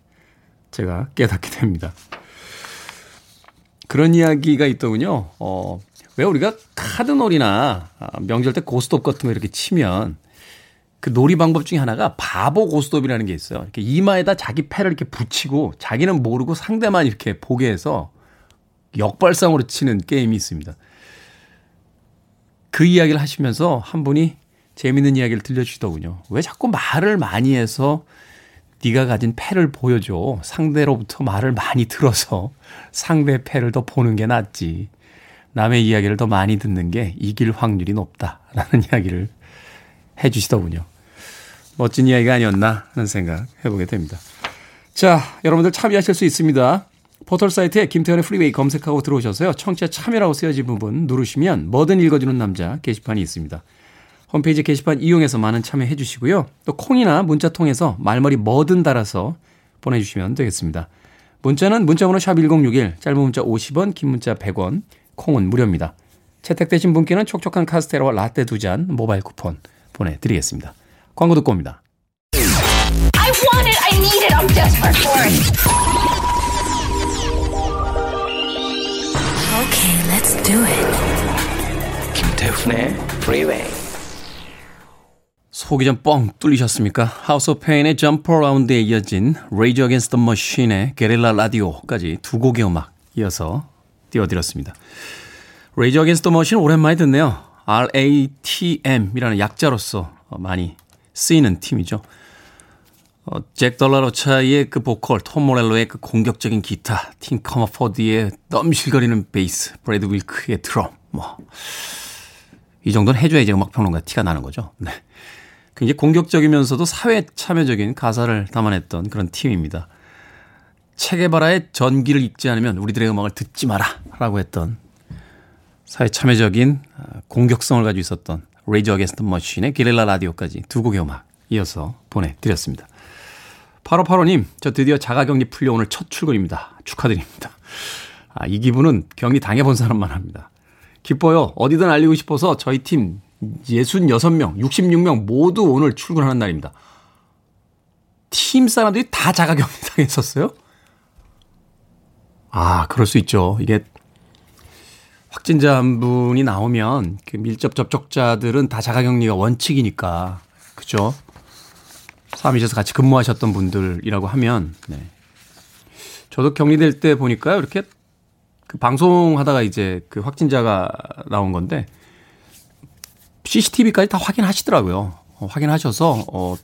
제가 깨닫게 됩니다. 그런 이야기가 있더군요. 어, 왜 우리가 카드놀이나 아, 명절 때 고스톱 같은 거 이렇게 치면 그 놀이 방법 중에 하나가 바보 고스톱이라는 게 있어요. 이렇게 이마에다 자기 패를 이렇게 붙이고 자기는 모르고 상대만 이렇게 보게 해서 역발상으로 치는 게임이 있습니다. 그 이야기를 하시면서 한 분이 재밌는 이야기를 들려주시더군요. 왜 자꾸 말을 많이 해서 네가 가진 패를 보여줘. 상대로부터 말을 많이 들어서 상대 패를 더 보는 게 낫지. 남의 이야기를 더 많이 듣는 게 이길 확률이 높다라는 이야기를 해 주시더군요. 멋진 이야기가 아니었나 하는 생각 해보게 됩니다. 자, 여러분들 참여하실 수 있습니다. 포털 사이트에 김태훈의 Freeway 검색하고 들어오셔서요. 청취자 참여라고 쓰여진 부분 누르시면 뭐든 읽어주는 남자 게시판이 있습니다. 홈페이지 게시판 이용해서 많은 참여해 주시고요. 또 콩이나 문자 통해서 말머리 뭐든 달아서 보내주시면 되겠습니다. 문자는 문자번호 샵 1061, 짧은 문자 50원, 긴 문자 100원, 콩은 무료입니다. 채택되신 분께는 촉촉한 카스테라와 라떼 두 잔 모바일 쿠폰 보내드리겠습니다. 광고 듣고 옵니다. I want it, I need it, I'm desperate for it. Okay, let's do it. 김태훈의 Freeway. 속이 좀 뻥 뚫리셨습니까? House of Pain의 Jump Around에 이어진 Rage Against the Machine의 Guerrilla Radio까지 두 곡의 음악 이어서 띄워드렸습니다. Rage Against the Machine 오랜만에 듣네요. RATM이라는 약자로서 어, 많이 쓰이는 팀이죠. 어, 잭 데 라 로차의 그 보컬, 톰 모렐로의 그 공격적인 기타, 팀 커머포드의 넘실거리는 베이스, 브래드 윌크의 드럼, 뭐. 이 정도는 해줘야 이제 음악평론가 티가 나는 거죠. 네. 굉장히 공격적이면서도 사회 참여적인 가사를 담아냈던 그런 팀입니다. 체게바라의 전기를 읽지 않으면 우리들의 음악을 듣지 마라 라고 했던 사회 참여적인 아, 공격성을 가지고 있었던 Rage Against the Machine의 Guerrilla Radio까지 두 곡의 음악 이어서 보내드렸습니다. 8585님, 저 드디어 자가격리 풀려 오늘 첫 출근입니다. 축하드립니다. 아, 이 기분은 격리 당해본 사람만 합니다. 기뻐요. 어디든 알리고 싶어서 저희 팀 66명, 66명 모두 오늘 출근하는 날입니다. 팀 사람들이 다 자가격리 당했었어요? 아, 그럴 수 있죠. 이게 확진자 한 분이 나오면 그 밀접 접촉자들은 다 자가격리가 원칙이니까. 그죠? 사무실에서 같이 근무하셨던 분들이라고 하면, 네. 저도 격리될 때 보니까요, 이렇게 그 방송하다가 이제 그 확진자가 나온 건데, CCTV까지 다 확인하시더라고요. 어, 확인하셔서, 어,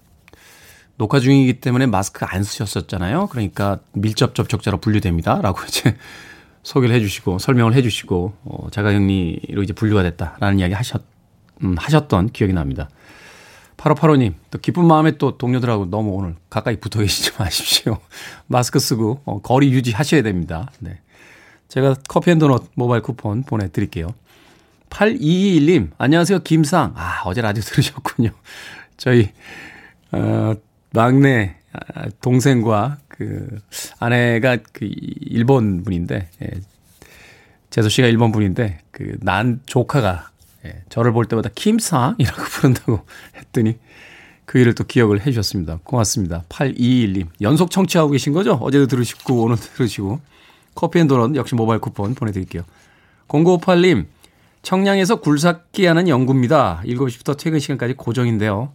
녹화 중이기 때문에 마스크 안 쓰셨었잖아요. 그러니까 밀접 접촉자로 분류됩니다. 라고 이제 소개를 해주시고 설명을 해주시고, 어, 자가격리로 이제 분류가 됐다라는 이야기 하셨, 음, 하셨던 기억이 납니다. 8585님, 또 기쁜 마음에 또 동료들하고 너무 오늘 가까이 붙어 계시지 마십시오. 마스크 쓰고, 어, 거리 유지하셔야 됩니다. 네. 제가 커피 and 도넛 모바일 쿠폰 보내드릴게요. 8221님, 안녕하세요. 김상. 아, 어제 라디오 들으셨군요. 저희, 어, 막내 아, 동생과 그 아내가 그 일본 분인데, 예, 제수씨가 일본 분인데, 그 난 조카가 예, 저를 볼 때마다 김상이라고 부른다고 했더니 그 일을 또 기억을 해 주셨습니다. 고맙습니다. 8221님. 연속 청취하고 계신 거죠? 어제도 들으시고 오늘 들으시고. 커피 and 도넛 역시 모바일 쿠폰 보내드릴게요. 0958님. 청량에서 굴삭기 하는 연구입니다. 7시부터 퇴근 시간까지 고정인데요.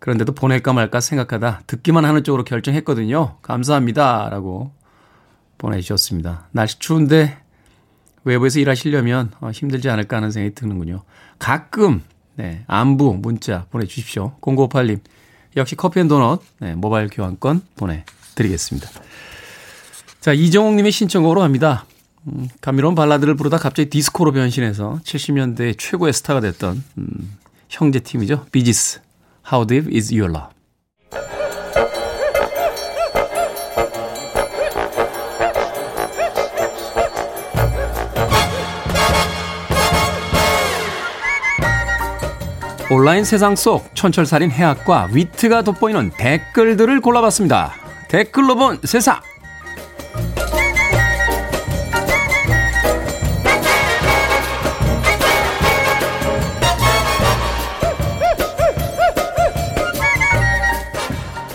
그런데도 보낼까 말까 생각하다 듣기만 하는 쪽으로 결정했거든요. 감사합니다. 라고 보내주셨습니다. 날씨 추운데 외부에서 일하시려면 어, 힘들지 않을까 하는 생각이 드는군요. 가끔 네, 안부 문자 보내주십시오. 0958님 역시 커피앤도넛 네, 모바일 교환권 보내드리겠습니다. 자 이정옥님의 신청곡으로 합니다. 음, 감미로운 발라드를 부르다 갑자기 디스코로 변신해서 70년대 최고의 스타가 됐던 음, 형제 팀이죠. 비지스 How Deep Is Your Love 온라인 세상 속 촌철살인 해학과 위트가 돋보이는 댓글들을 골라봤습니다. 댓글로 본 세상.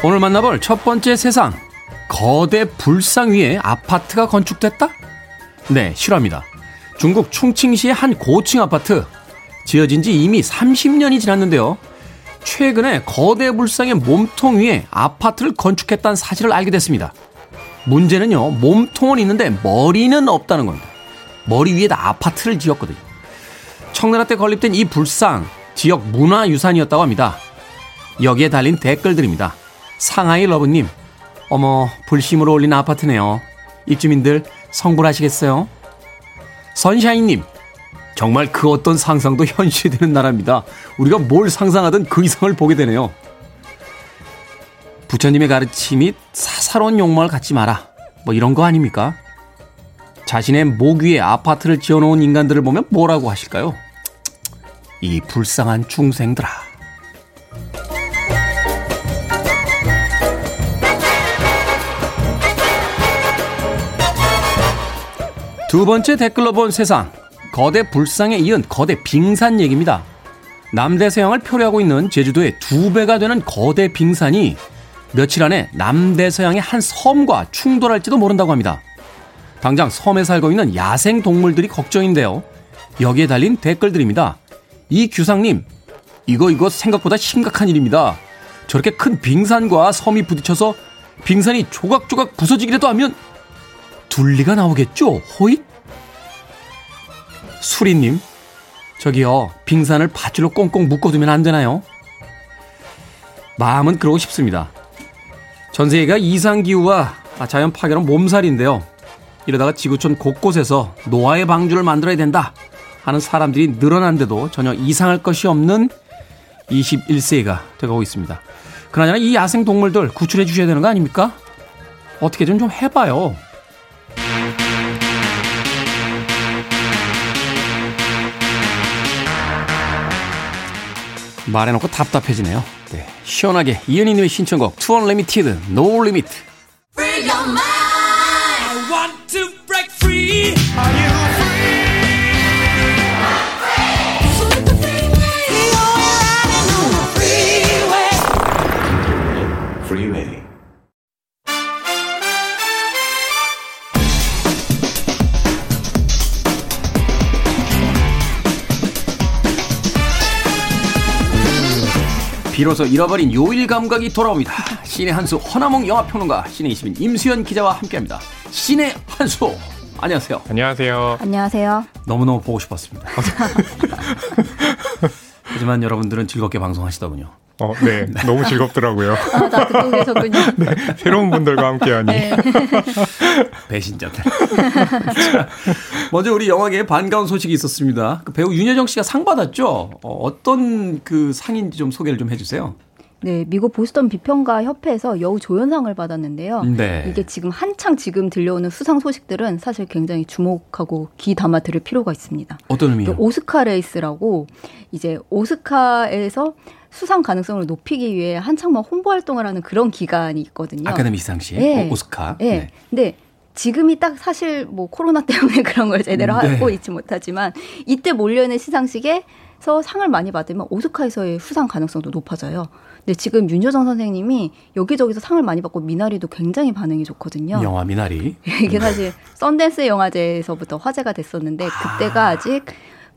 오늘 만나볼 첫 번째 세상. 거대 불상 위에 아파트가 건축됐다? 네, 실화입니다. 중국 충칭시의 한 고층 아파트. 지어진 지 이미 30년이 지났는데요. 최근에 거대 불상의 몸통 위에 아파트를 건축했다는 사실을 알게 됐습니다. 문제는요, 몸통은 있는데 머리는 없다는 겁니다. 머리 위에다 아파트를 지었거든요. 청나라 때 건립된 이 불상, 지역 문화유산이었다고 합니다. 여기에 달린 댓글들입니다. 상하이 러브님, 어머, 불심으로 올린 아파트네요. 입주민들 성불하시겠어요? 선샤인님, 정말 그 어떤 상상도 현실이 되는 나라입니다. 우리가 뭘 상상하든 그 이상을 보게 되네요. 부처님의 가르침이 사사로운 욕망을 갖지 마라. 뭐 이런 거 아닙니까? 자신의 목 위에 아파트를 지어놓은 인간들을 보면 뭐라고 하실까요? 이 불쌍한 중생들아. 두 번째 댓글로 본 세상. 거대 불상에 이은 거대 빙산 얘기입니다. 남대서양을 표류하고 있는 제주도의 두 배가 되는 거대 빙산이 며칠 안에 남대서양의 한 섬과 충돌할지도 모른다고 합니다. 당장 섬에 살고 있는 야생 동물들이 걱정인데요. 여기에 달린 댓글들입니다. 이 규상님, 이거 이거 생각보다 심각한 일입니다. 저렇게 큰 빙산과 섬이 부딪혀서 빙산이 조각조각 부서지기라도 하면 둘리가 나오겠죠? 호잇? 수리님, 저기요, 빙산을 밧줄로 꽁꽁 묶어두면 안 되나요? 마음은 그러고 싶습니다. 전 세계가 이상기후와 자연 파괴로 몸살인데요. 이러다가 지구촌 곳곳에서 노화의 방주를 만들어야 된다 하는 사람들이 늘어난데도 전혀 이상할 것이 없는 21세기가 되고 있습니다. 그러나 이 야생 동물들 구출해 주셔야 되는 거 아닙니까? 어떻게든 좀 해봐요. 말해놓고 답답해지네요. 네, 시원하게 이은희님의 신청곡 2 Unlimited No Limit 비로소 잃어버린 요일 감각이 돌아옵니다. 신의 한수 허나몽 영화평론가 신의 이시민 임수연 기자와 함께합니다. 신의 한수 안녕하세요. 안녕하세요. 안녕하세요. 너무너무 보고 싶었습니다. 하지만 여러분들은 즐겁게 방송하시더군요. 어, 네. 너무 즐겁더라고요. 아, 다 듣고 계셨군요. 네, 새로운 분들과 함께하니. 네. 배신자들. 자, 먼저 우리 영화계에 반가운 소식이 있었습니다. 그 배우 윤여정 씨가 상 받았죠? 어, 떤그 상인지 좀 소개를 좀 해주세요. 네, 미국 보스턴 비평가 협회에서 여우 조연상을 받았는데요. 네. 이게 지금 한창 지금 들려오는 수상 소식들은 사실 굉장히 주목하고 귀 담아 들을 필요가 있습니다. 어떤 의미요? 오스카 레이스라고 이제 오스카에서 수상 가능성을 높이기 위해 한창 막 홍보 활동을 하는 그런 기간이 있거든요. 아카데미 시상식, 네. 오스카. 네. 네. 근데 지금이 딱 사실 뭐 코로나 때문에 그런 걸 제대로 네. 하고 있지 못하지만 이때 몰려있는 시상식에 서 상을 많이 받으면 오스카에서의 수상 가능성도 높아져요. 근데 지금 윤여정 선생님이 여기저기서 상을 많이 받고 미나리도 굉장히 반응이 좋거든요. 영화 미나리. 이게 사실 썬댄스 영화제에서부터 화제가 됐었는데 그때가 아직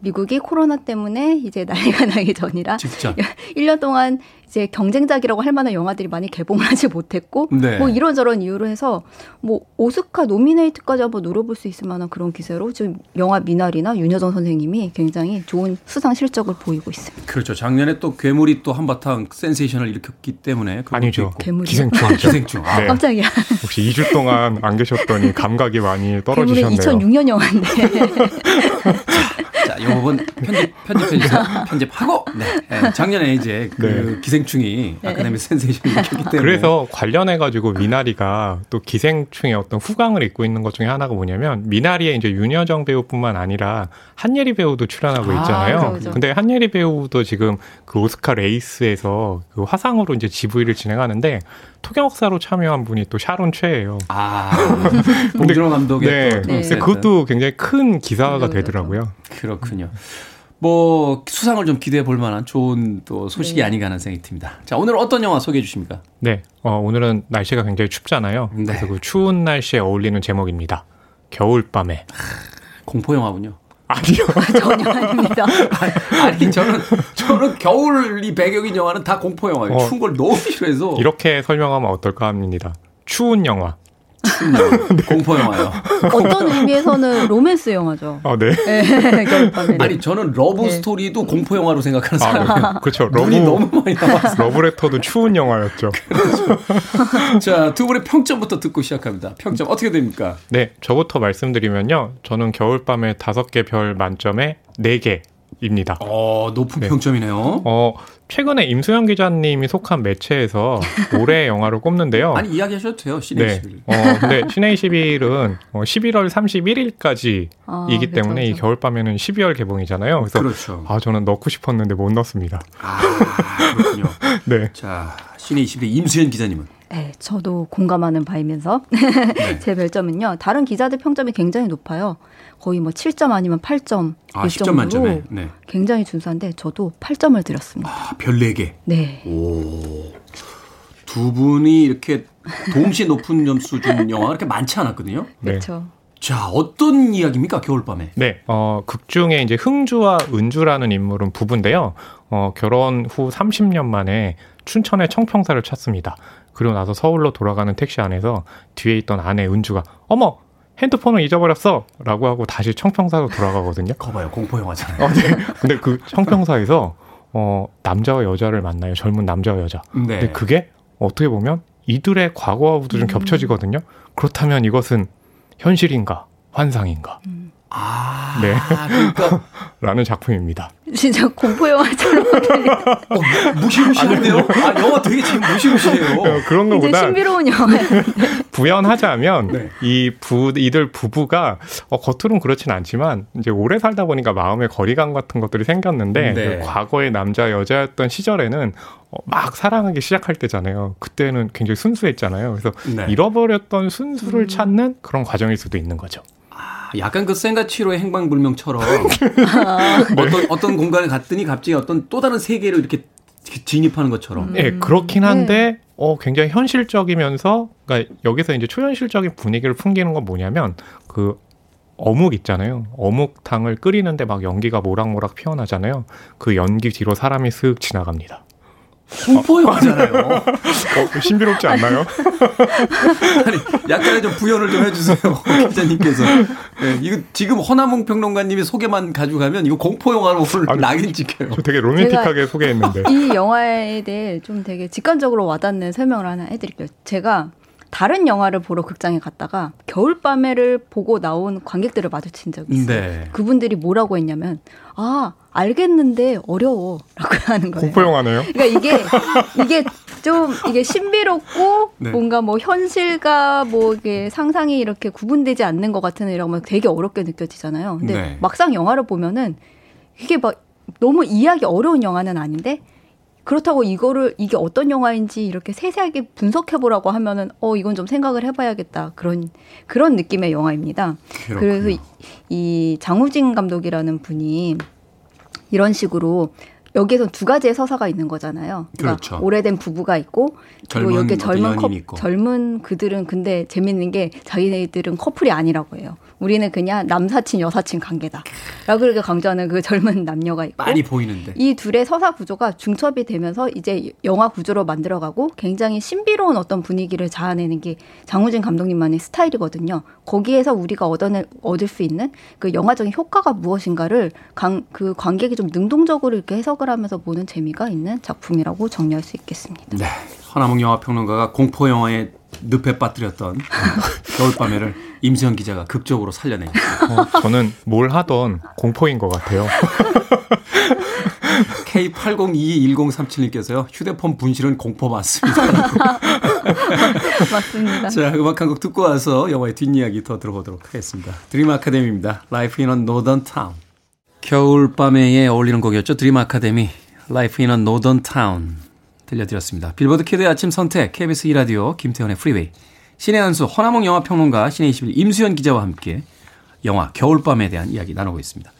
미국이 코로나 때문에 이제 난리가 나기 전이라 직전. 1년 동안 이제 경쟁작이라고 할 만한 영화들이 많이 개봉을 하지 못했고 네. 뭐 이런저런 이유로 해서 뭐 오스카 노미네이트까지 한번 노려볼 수 있을 만한 그런 기세로 지금 영화 미나리나 윤여정 선생님이 굉장히 좋은 수상 실적을 보이고 있습니다. 그렇죠. 작년에 또 괴물이 또 한바탕 센세이션을 일으켰기 때문에 아니죠. 괴물 기생충 기생충. 아. 네. 깜짝이야. 혹시 2주 동안 안 계셨더니 감각이 많이 떨어지셨네요. 2006년 영화인데. 자, 이 부분 편집 편집해주세요. 편집하고. 네. 네. 작년에 이제 그 네. 기생충이 네. 아카데미 센세이션이 켰기 때문에. 그래서 관련해가지고 미나리가 또 기생충의 어떤 후광을 입고 있는 것 중에 하나가 뭐냐면 미나리에 이제 윤여정 배우뿐만 아니라 한예리 배우도 출연하고 아, 있잖아요. 아, 그렇죠. 근데 한예리 배우도 지금 그 오스카 레이스에서 그 화상으로 이제 GV를 진행하는데 통역사로 참여한 분이 또 샤론 최예요. 아, 봉준호 감독의 네, 네. 네. 그것도 굉장히 큰 기사가 되더라고요. 그렇군요. 뭐 수상을 좀 기대해 볼 만한 좋은 또 소식이 네. 아닌가 하는 생각이 듭니다. 자, 오늘 어떤 영화 소개해 주십니까? 네. 어, 오늘은 날씨가 굉장히 춥잖아요. 네. 그래서 그 추운 날씨에 어울리는 제목입니다. 겨울밤에. 공포 영화군요. 아니요. 전혀 아닙니다. 아니, 저는, 저는 겨울이 배경인 영화는 다 공포 영화예요. 어, 추운 걸 너무 싫어해서. 이렇게 설명하면 어떨까 합니다. 추운 영화. 네. 공포 영화요. 어떤 의미에서는 로맨스 영화죠. 아, 네. 네 아니 저는 러브 네. 스토리도 공포 영화로 생각하는 사람이에요. 아, 네. 그렇죠. 러브 너무 많이 나왔어. 러브레터도 추운 영화였죠. 그렇죠. 자, 두 분의 평점부터 듣고 시작합니다. 평점 어떻게 됩니까? 네, 저부터 말씀드리면요. 저는 겨울밤에 다섯 개 별 만점에 네 개 입니다. 어, 높은 네. 평점이네요. 어, 최근에 임수영 기자님이 속한 매체에서 올해 영화를 꼽는데요. 아니 이야기하셔도 돼요. 시네 네. 11일. 어, 근데 시네 11은 11월 31일까지이기 아, 때문에 그렇죠. 이 겨울밤에는 12월 개봉이잖아요. 그래서 그렇죠. 아 저는 넣고 싶었는데 못 넣었습니다. 아 그렇군요. 네. 자 시네 21의 임수현 기자님은 네, 저도 공감하는 바이면서 네. 제 별점은요. 다른 기자들 평점이 굉장히 높아요. 거의 뭐 7점 아니면 8점 아, 10점 만점에 네. 굉장히 준수한데 저도 8점을 드렸습니다. 아, 별 4개. 네. 오. 두 분이 이렇게 동시에 높은 점수 준 영화가 그렇게 많지 않았거든요. 네. 그렇죠. 자, 어떤 이야기입니까? 겨울밤에. 네. 어, 극 중에 이제 흥주와 은주라는 인물은 부부인데요. 어, 결혼 후 30년 만에 춘천의 청평사를 찾습니다. 그리고 나서 서울로 돌아가는 택시 안에서 뒤에 있던 아내 은주가 어머 핸드폰을 잊어버렸어! 라고 하고 다시 청평사로 돌아가거든요. 거봐요. 공포 영화잖아요. 어, 네. 근데 그 청평사에서 어, 남자와 여자를 만나요. 젊은 남자와 여자. 네. 근데 그게 어떻게 보면 이들의 과거와도 좀 음. 겹쳐지거든요. 그렇다면 이것은 현실인가, 환상인가? 음. 아, 네. 그러니까 라는 작품입니다. 진짜 공포 영화처럼 어, 무시무시한데요? 아, 영화 되게 지금 무시무시해요. 어, 그런 거보다 신비로운 영화예요. 부연하자면 네. 이 부, 이들 부부가 어, 겉으로는 그렇진 않지만 이제 오래 살다 보니까 마음의 거리감 같은 것들이 생겼는데 네. 그 과거의 남자 여자였던 시절에는 어, 막 사랑하기 시작할 때잖아요. 그때는 굉장히 순수했잖아요. 그래서 네. 잃어버렸던 순수를 음. 찾는 그런 과정일 수도 있는 거죠. 약간 그 생가치로의 행방불명처럼 어떤 어떤 공간에 갔더니 갑자기 어떤 또 다른 세계로 이렇게 진입하는 것처럼. 네, 그렇긴 한데 네. 어 굉장히 현실적이면서 그러니까 여기서 이제 초현실적인 분위기를 풍기는 건 뭐냐면 그 어묵 있잖아요. 어묵탕을 끓이는데 막 연기가 모락모락 피어나잖아요. 그 연기 뒤로 사람이 슥 지나갑니다. 공포 영화잖아요. 어, 신비롭지 않나요? 아니, 약간의 좀 부연을 좀 해주세요, 기자님께서. 네, 이거 지금 허나몽 평론가님이 소개만 가져가면 이거 공포 영화로 오늘 낙인 찍혀요. 저 되게 로맨틱하게 소개했는데. 이 영화에 대해 좀 되게 직관적으로 와닿는 설명을 하나 해드릴게요. 제가 다른 영화를 보러 극장에 갔다가 겨울밤에를 보고 나온 관객들을 마주친 적이 있어요. 네. 그분들이 뭐라고 했냐면 아 알겠는데 어려워라고 하는 거예요. 공포 영화네요. 그러니까 이게 이게 좀 이게 신비롭고 네. 뭔가 뭐 현실과 뭐 이게 상상이 이렇게 구분되지 않는 것 같은 이런 거 되게 어렵게 느껴지잖아요. 근데 네. 막상 영화를 보면은 이게 막 너무 이해하기 어려운 영화는 아닌데 그렇다고 이거를 이게 어떤 영화인지 이렇게 세세하게 분석해 보라고 하면은 어 이건 좀 생각을 해봐야겠다 그런 그런 느낌의 영화입니다. 그렇군요. 그래서 이, 이 장우진 감독이라는 분이 이런 식으로 여기에서 두 가지의 서사가 있는 거잖아요. 그러니까 그렇죠. 오래된 부부가 있고 그리고 여기 젊은 커, 젊은 그들은 근데 재밌는 게 자기네들은 커플이 아니라고 해요. 우리는 그냥 남사친 여사친 관계다. 라고 그렇게 강조하는 그 젊은 남녀가 있고 많이 보이는데 이 둘의 서사 구조가 중첩이 되면서 이제 영화 구조로 만들어가고 굉장히 신비로운 어떤 분위기를 자아내는 게 장우진 감독님만의 스타일이거든요. 거기에서 우리가 얻어낼 얻을 수 있는 그 영화적인 효과가 무엇인가를 강, 그 관객이 좀 능동적으로 이렇게 해석을 하면서 보는 재미가 있는 작품이라고 정리할 수 있겠습니다. 네. 허나몽 영화 평론가가 공포 영화에 늪에 빠뜨렸던 겨울밤에를 임수영 기자가 극적으로 살려내요. 어, 저는 뭘 하던 공포인 것 같아요. K80221037님께서요. 휴대폰 분실은 공포 맞습니다. 맞습니다. 자, 음악 한 곡 듣고 와서 영화의 뒷이야기 더 들어보도록 하겠습니다. Dream Academy입니다. Life in a Northern Town. 겨울밤에 어울리는 곡이었죠. Dream Academy. Life in a Northern Town. 들려드렸습니다. 빌보드 kid의 아침 선택, KBS 2라디오, 김태훈의 프리웨이. 신의 한수, 허남웅 영화평론가, 씨네21 임수연 기자와 함께 영화 겨울밤에 대한 이야기 나누고 있습니다.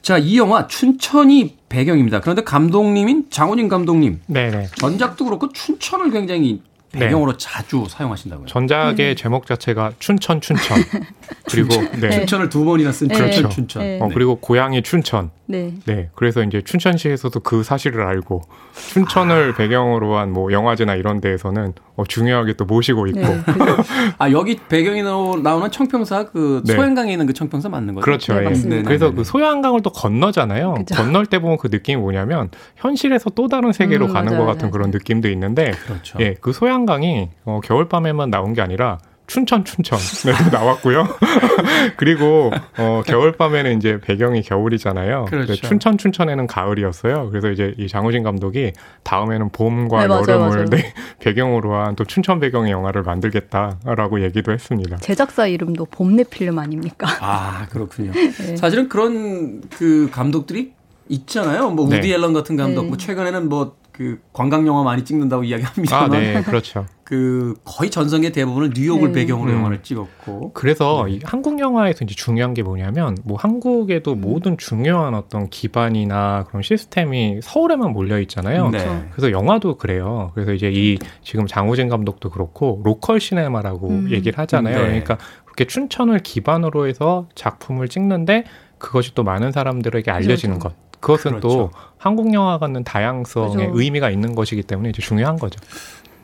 자, 이 영화 춘천이 배경입니다. 그런데 감독님인 장우진 감독님. 네네. 전작도 그렇고 춘천을 굉장히 배경으로 네. 자주 사용하신다고요. 전작의 음. 제목 자체가 춘천 춘천 그리고 네. 춘천을 두 번이나 쓴 춘천 춘천. 춘천. 네. 어, 그리고 고향이 춘천. 네. 네. 그래서 이제 춘천시에서도 그 사실을 알고 춘천을 아. 배경으로 한 뭐 영화제나 이런 데에서는 어, 중요하게 또 모시고 있고. 네. 아 여기 배경이 나오는 청평사 그 네. 소양강에 있는 그 청평사 맞는 거죠? 그렇죠. 네, 예. 그래서 그 소양강을 또 건너잖아요. 그쵸. 건널 때 보면 그 느낌이 뭐냐면 현실에서 또 다른 세계로 음, 가는 맞아요, 것 같은 맞아요. 그런 느낌도 있는데, 그렇죠. 예, 그 소양 강이 어, 겨울밤에만 나온 게 아니라 춘천 춘천 네, 나왔고요. 그리고 어 겨울밤에는 이제 배경이 겨울이잖아요. 그렇죠. 춘천 춘천에는 가을이었어요. 그래서 이제 이 장우진 감독이 다음에는 봄과 네, 여름을 맞아요. 네, 배경으로 한 또 춘천 배경의 영화를 만들겠다라고 얘기도 했습니다. 제작사 이름도 봄내 필름 아닙니까? 아 그렇군요. 네. 사실은 그런 그 감독들이 있잖아요. 뭐 우디 네. 앨런 같은 감독, 뭐 네. 최근에는 뭐 그 관광 영화 많이 찍는다고 이야기합니다만, 아, 네, 그렇죠. 그 거의 전성의 대부분을 뉴욕을 네. 배경으로 음. 영화를 찍었고, 그래서 네. 한국 영화에서 이제 중요한 게 뭐냐면, 뭐 한국에도 음. 모든 중요한 어떤 기반이나 그런 시스템이 서울에만 몰려 있잖아요. 네. 그렇죠. 그래서 영화도 그래요. 그래서 이제 이 지금 장우진 감독도 그렇고 로컬 시네마라고 음. 얘기를 하잖아요. 네. 그러니까 그렇게 춘천을 기반으로 해서 작품을 찍는데 그것이 또 많은 사람들에게 알려지는 그렇죠. 것. 그것은 그렇죠. 또 한국 영화 같은 다양성의 그렇죠. 의미가 있는 것이기 때문에 이제 중요한 거죠.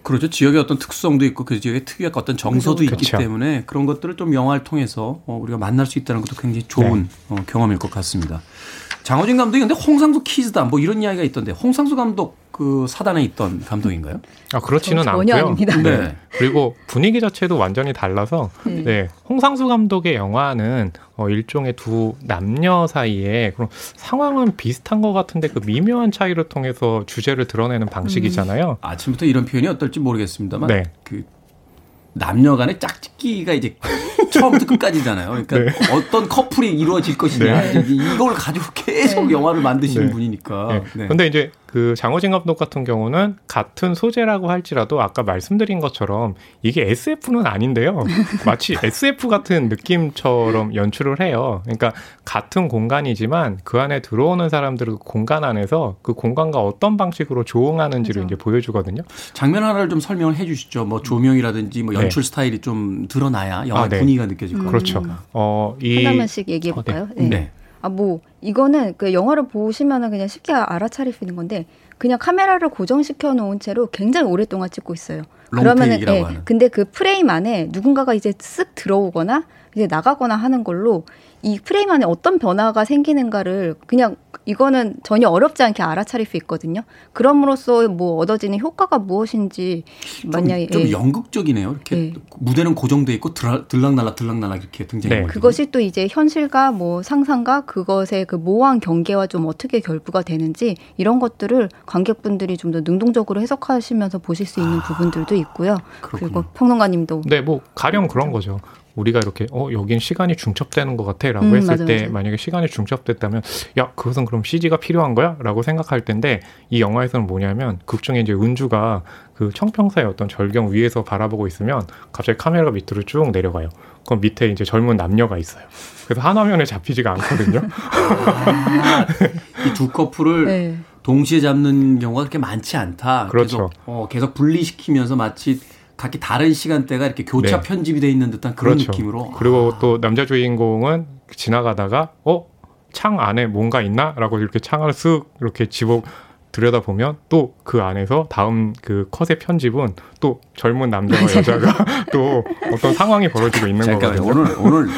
그렇죠. 지역의 어떤 특성도 있고 그 지역의 특유의 어떤 정서도 그렇죠. 있기 때문에 그런 것들을 좀 영화를 통해서 어, 우리가 만날 수 있다는 것도 굉장히 좋은 네. 어, 경험일 것 같습니다. 장호진 감독이 근데 홍상수 키즈다 뭐 이런 이야기가 있던데 홍상수 감독 그 사단에 있던 감독인가요? 아 그렇지는 전혀 않고요. 아닙니다. 네. 그리고 분위기 자체도 완전히 달라서 네. 네. 홍상수 감독의 영화는 어, 일종의 두 남녀 사이에 그런 상황은 비슷한 것 같은데 그 미묘한 차이를 통해서 주제를 드러내는 방식이잖아요. 음. 아침부터 이런 표현이 어떨지 모르겠습니다만 네. 그 남녀 간의 짝짓기가 이제 처음부터 끝까지잖아요. 그러니까 네. 어떤 커플이 이루어질 것이냐. 네. 이걸 가지고 계속 네. 영화를 만드시는 네. 분이니까. 네. 네. 근데 이제 그 장호진 감독 같은 경우는 같은 소재라고 할지라도 아까 말씀드린 것처럼 이게 SF는 아닌데요. 마치 SF 같은 느낌처럼 연출을 해요. 그러니까 같은 공간이지만 그 안에 들어오는 사람들을 공간 안에서 그 공간과 어떤 방식으로 조응하는지를 그렇죠. 이제 보여주거든요. 장면 하나를 좀 설명을 해 주시죠. 뭐 조명이라든지 뭐 연출 네. 스타일이 좀 드러나야 영화 아, 네. 분위기가 느껴질 거예요. 그렇죠. 어, 이 하나만씩 얘기해 볼까요? 어, 네. 네. 아, 뭐, 이거는 그 영화를 보시면은 그냥 쉽게 있는 건데, 그냥 카메라를 고정시켜 놓은 채로 굉장히 오랫동안 찍고 있어요. 그러면은, 예, 근데 그 프레임 안에 누군가가 이제 쓱 들어오거나, 이제 나가거나 하는 걸로 이 프레임 안에 어떤 변화가 생기는가를 그냥 이거는 전혀 어렵지 않게 알아차릴 수 있거든요. 그럼으로써 뭐 얻어지는 효과가 무엇인지 만약에 좀, 좀 예. 연극적이네요. 이렇게 예. 무대는 고정돼 있고 들락날락 들락날락 이렇게 등장해 네. 그것이 또 이제 현실과 뭐 상상과 그것의 그 모호한 경계와 좀 어떻게 결부가 되는지 이런 것들을 관객분들이 좀 더 능동적으로 해석하시면서 보실 수 있는 아, 부분들도 있고요. 그렇군요. 그리고 평론가님도 네, 뭐 가령 그런 거죠. 우리가 이렇게 어 여긴 시간이 중첩되는 것 같아라고 음, 했을 맞아, 때 맞아. 만약에 시간이 중첩됐다면 야 그것은 그럼 CG가 필요한 거야라고 생각할 텐데 이 영화에서는 뭐냐면 극중에 이제 은주가 그 청평사의 어떤 절경 위에서 바라보고 있으면 갑자기 카메라가 밑으로 쭉 내려가요. 그럼 밑에 이제 젊은 남녀가 있어요. 그래서 한 화면에 잡히지가 않거든요. 아, 이두 커플을 네. 동시에 잡는 경우가 그렇게 많지 않다. 그렇죠. 계속, 어, 계속 분리시키면서 마치 각기 다른 시간대가 이렇게 교차 네. 편집이 돼 있는 듯한 그런 그렇죠. 느낌으로. 그리고 아. 또 남자 주인공은 지나가다가 어? 창 안에 뭔가 있나 라고 이렇게 창을 쓱 이렇게 집어 들여다 보면 또 그 안에서 다음 그 컷의 편집은 또 젊은 남자와 여자가 또 어떤 상황이 벌어지고 있는 거거든요. 오늘 오늘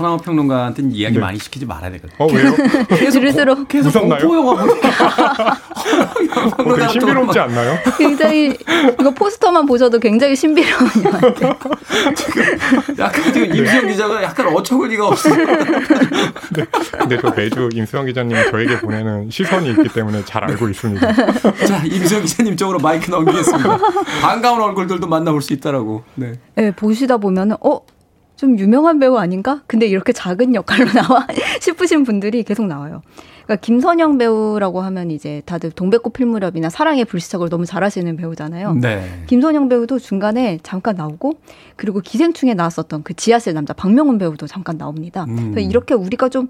허나무 평론가한테는 이야기 네. 많이 시키지 말아야 되거든요. 어 왜요? 계속 들을수록 계속 무섭나요? 공포 영화 어, 신비롭지 않나요? 굉장히 이거 포스터만 보셔도 굉장히 신비로운 영화. 지금 약간 지금 임수영 기자가 약간 어처구니가 없어요. 네. 근데 저 매주 임수영 기자님 저에게 보내는 시선이 있기 때문에 잘 알고 있습니다. 자 임수영 기자님 쪽으로 마이크 넘기겠습니다. 반가운 얼굴들도 만나볼 수 있다라고. 네. 네 보시다 보면은 어 좀 유명한 배우 아닌가? 근데 이렇게 작은 역할로 나와 싶으신 분들이 계속 나와요. 그러니까 김선영 배우라고 하면 이제 다들 동백꽃 필무렵이나 사랑의 불시착을 너무 잘하시는 배우잖아요. 네. 김선영 배우도 중간에 잠깐 나오고 그리고 기생충에 나왔었던 그 지하실 남자 박명훈 배우도 잠깐 나옵니다. 음. 이렇게 우리가 좀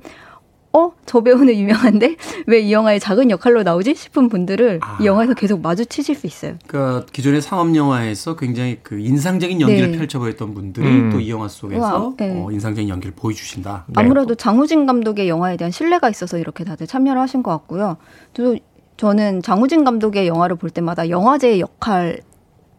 어? 저 배우는 유명한데 왜 이 영화에 작은 역할로 나오지? 싶은 분들을 아. 이 영화에서 계속 마주치실 수 있어요. 그러니까 기존의 상업 영화에서 굉장히 그 인상적인 연기를 네. 펼쳐보였던 분들이 음. 또이 영화 속에서 네. 어, 인상적인 연기를 보여주신다. 네. 아무래도 장우진 감독의 영화에 대한 신뢰가 있어서 이렇게 다들 참여를 하신 것 같고요. 또 저는 장우진 감독의 영화를 볼 때마다 영화제의 역할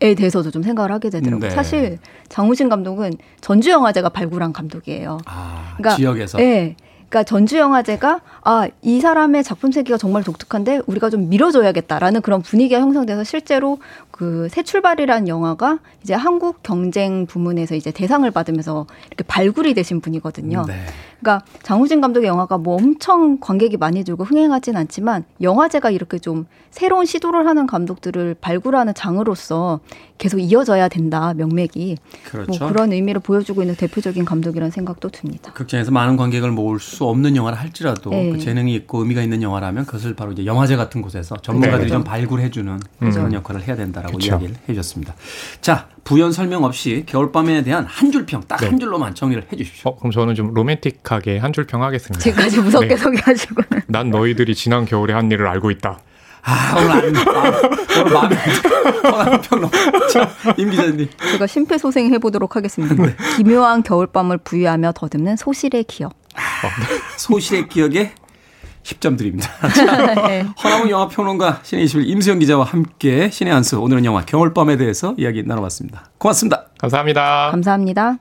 에 대해서도 좀 생각을 하게 되더라고요. 네. 사실 장우진 감독은 전주 영화제가 발굴한 감독이에요. 아, 그러니까, 지역에서? 네. 그러니까 전주 영화제가 아, 이 사람의 작품 세계가 정말 독특한데 우리가 좀 밀어줘야겠다라는 그런 분위기가 형성돼서 실제로 그 새 출발이라는 영화가 이제 한국 경쟁 부문에서 이제 대상을 받으면서 이렇게 발굴이 되신 분이거든요. 네. 그러니까 장우진 감독의 영화가 뭐 엄청 관객이 많이 들고 흥행하진 않지만 영화제가 이렇게 좀 새로운 시도를 하는 감독들을 발굴하는 장으로서 계속 이어져야 된다 명맥이 뭐 그렇죠. 뭐 그런 의미를 보여주고 있는 대표적인 감독이라는 생각도 듭니다. 극장에서 많은 관객을 모을 수 없는 영화를 할지라도 네. 그 재능이 있고 의미가 있는 영화라면 그것을 바로 이제 영화제 같은 곳에서 전문가들이 네. 좀 발굴해주는 음. 그런 역할을 해야 된다라고 그렇죠. 이야기를 해주셨습니다. 자 부연 설명 없이 겨울밤에 대한 한 줄 평, 딱한 네. 줄로만 정리를 해 주십시오. 어, 그럼 저는 좀 로맨틱하게 한 줄 평 하겠습니다. 지금까지 무섭게 네. 소개하시고. 난 너희들이 지난 겨울에 한 일을 알고 있다. 아, 오늘 안, 아, 오늘 마음에 안 평론. 임 기자님. 제가 심폐소생 해보도록 하겠습니다. 네. 기묘한 겨울밤을 부유하며 더듬는 소실의 기억. 아, 소실의 기억에 10점 드립니다. 자, 네. 허나문 영화평론가 신의 21 임수영 기자와 함께 신의 한수 오늘은 영화 겨울밤에 대해서 이야기 나눠봤습니다. 고맙습니다. 감사합니다. 감사합니다.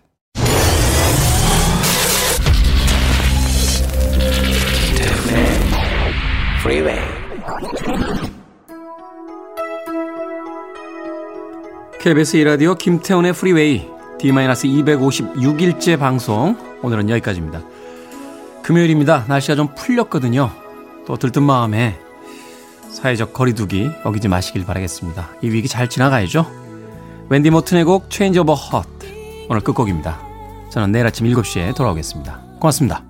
Freeway. KBS 이라디오 김태훈의 프리웨이 D-256일째 방송 오늘은 여기까지입니다. 금요일입니다. 날씨가 좀 풀렸거든요. 또 들뜬 마음에 사회적 거리두기 어기지 마시길 바라겠습니다. 이 위기 잘 지나가야죠. 웬디 모튼의 곡 Change of a Heart 오늘 끝곡입니다. 저는 내일 아침 7시에 돌아오겠습니다. 고맙습니다.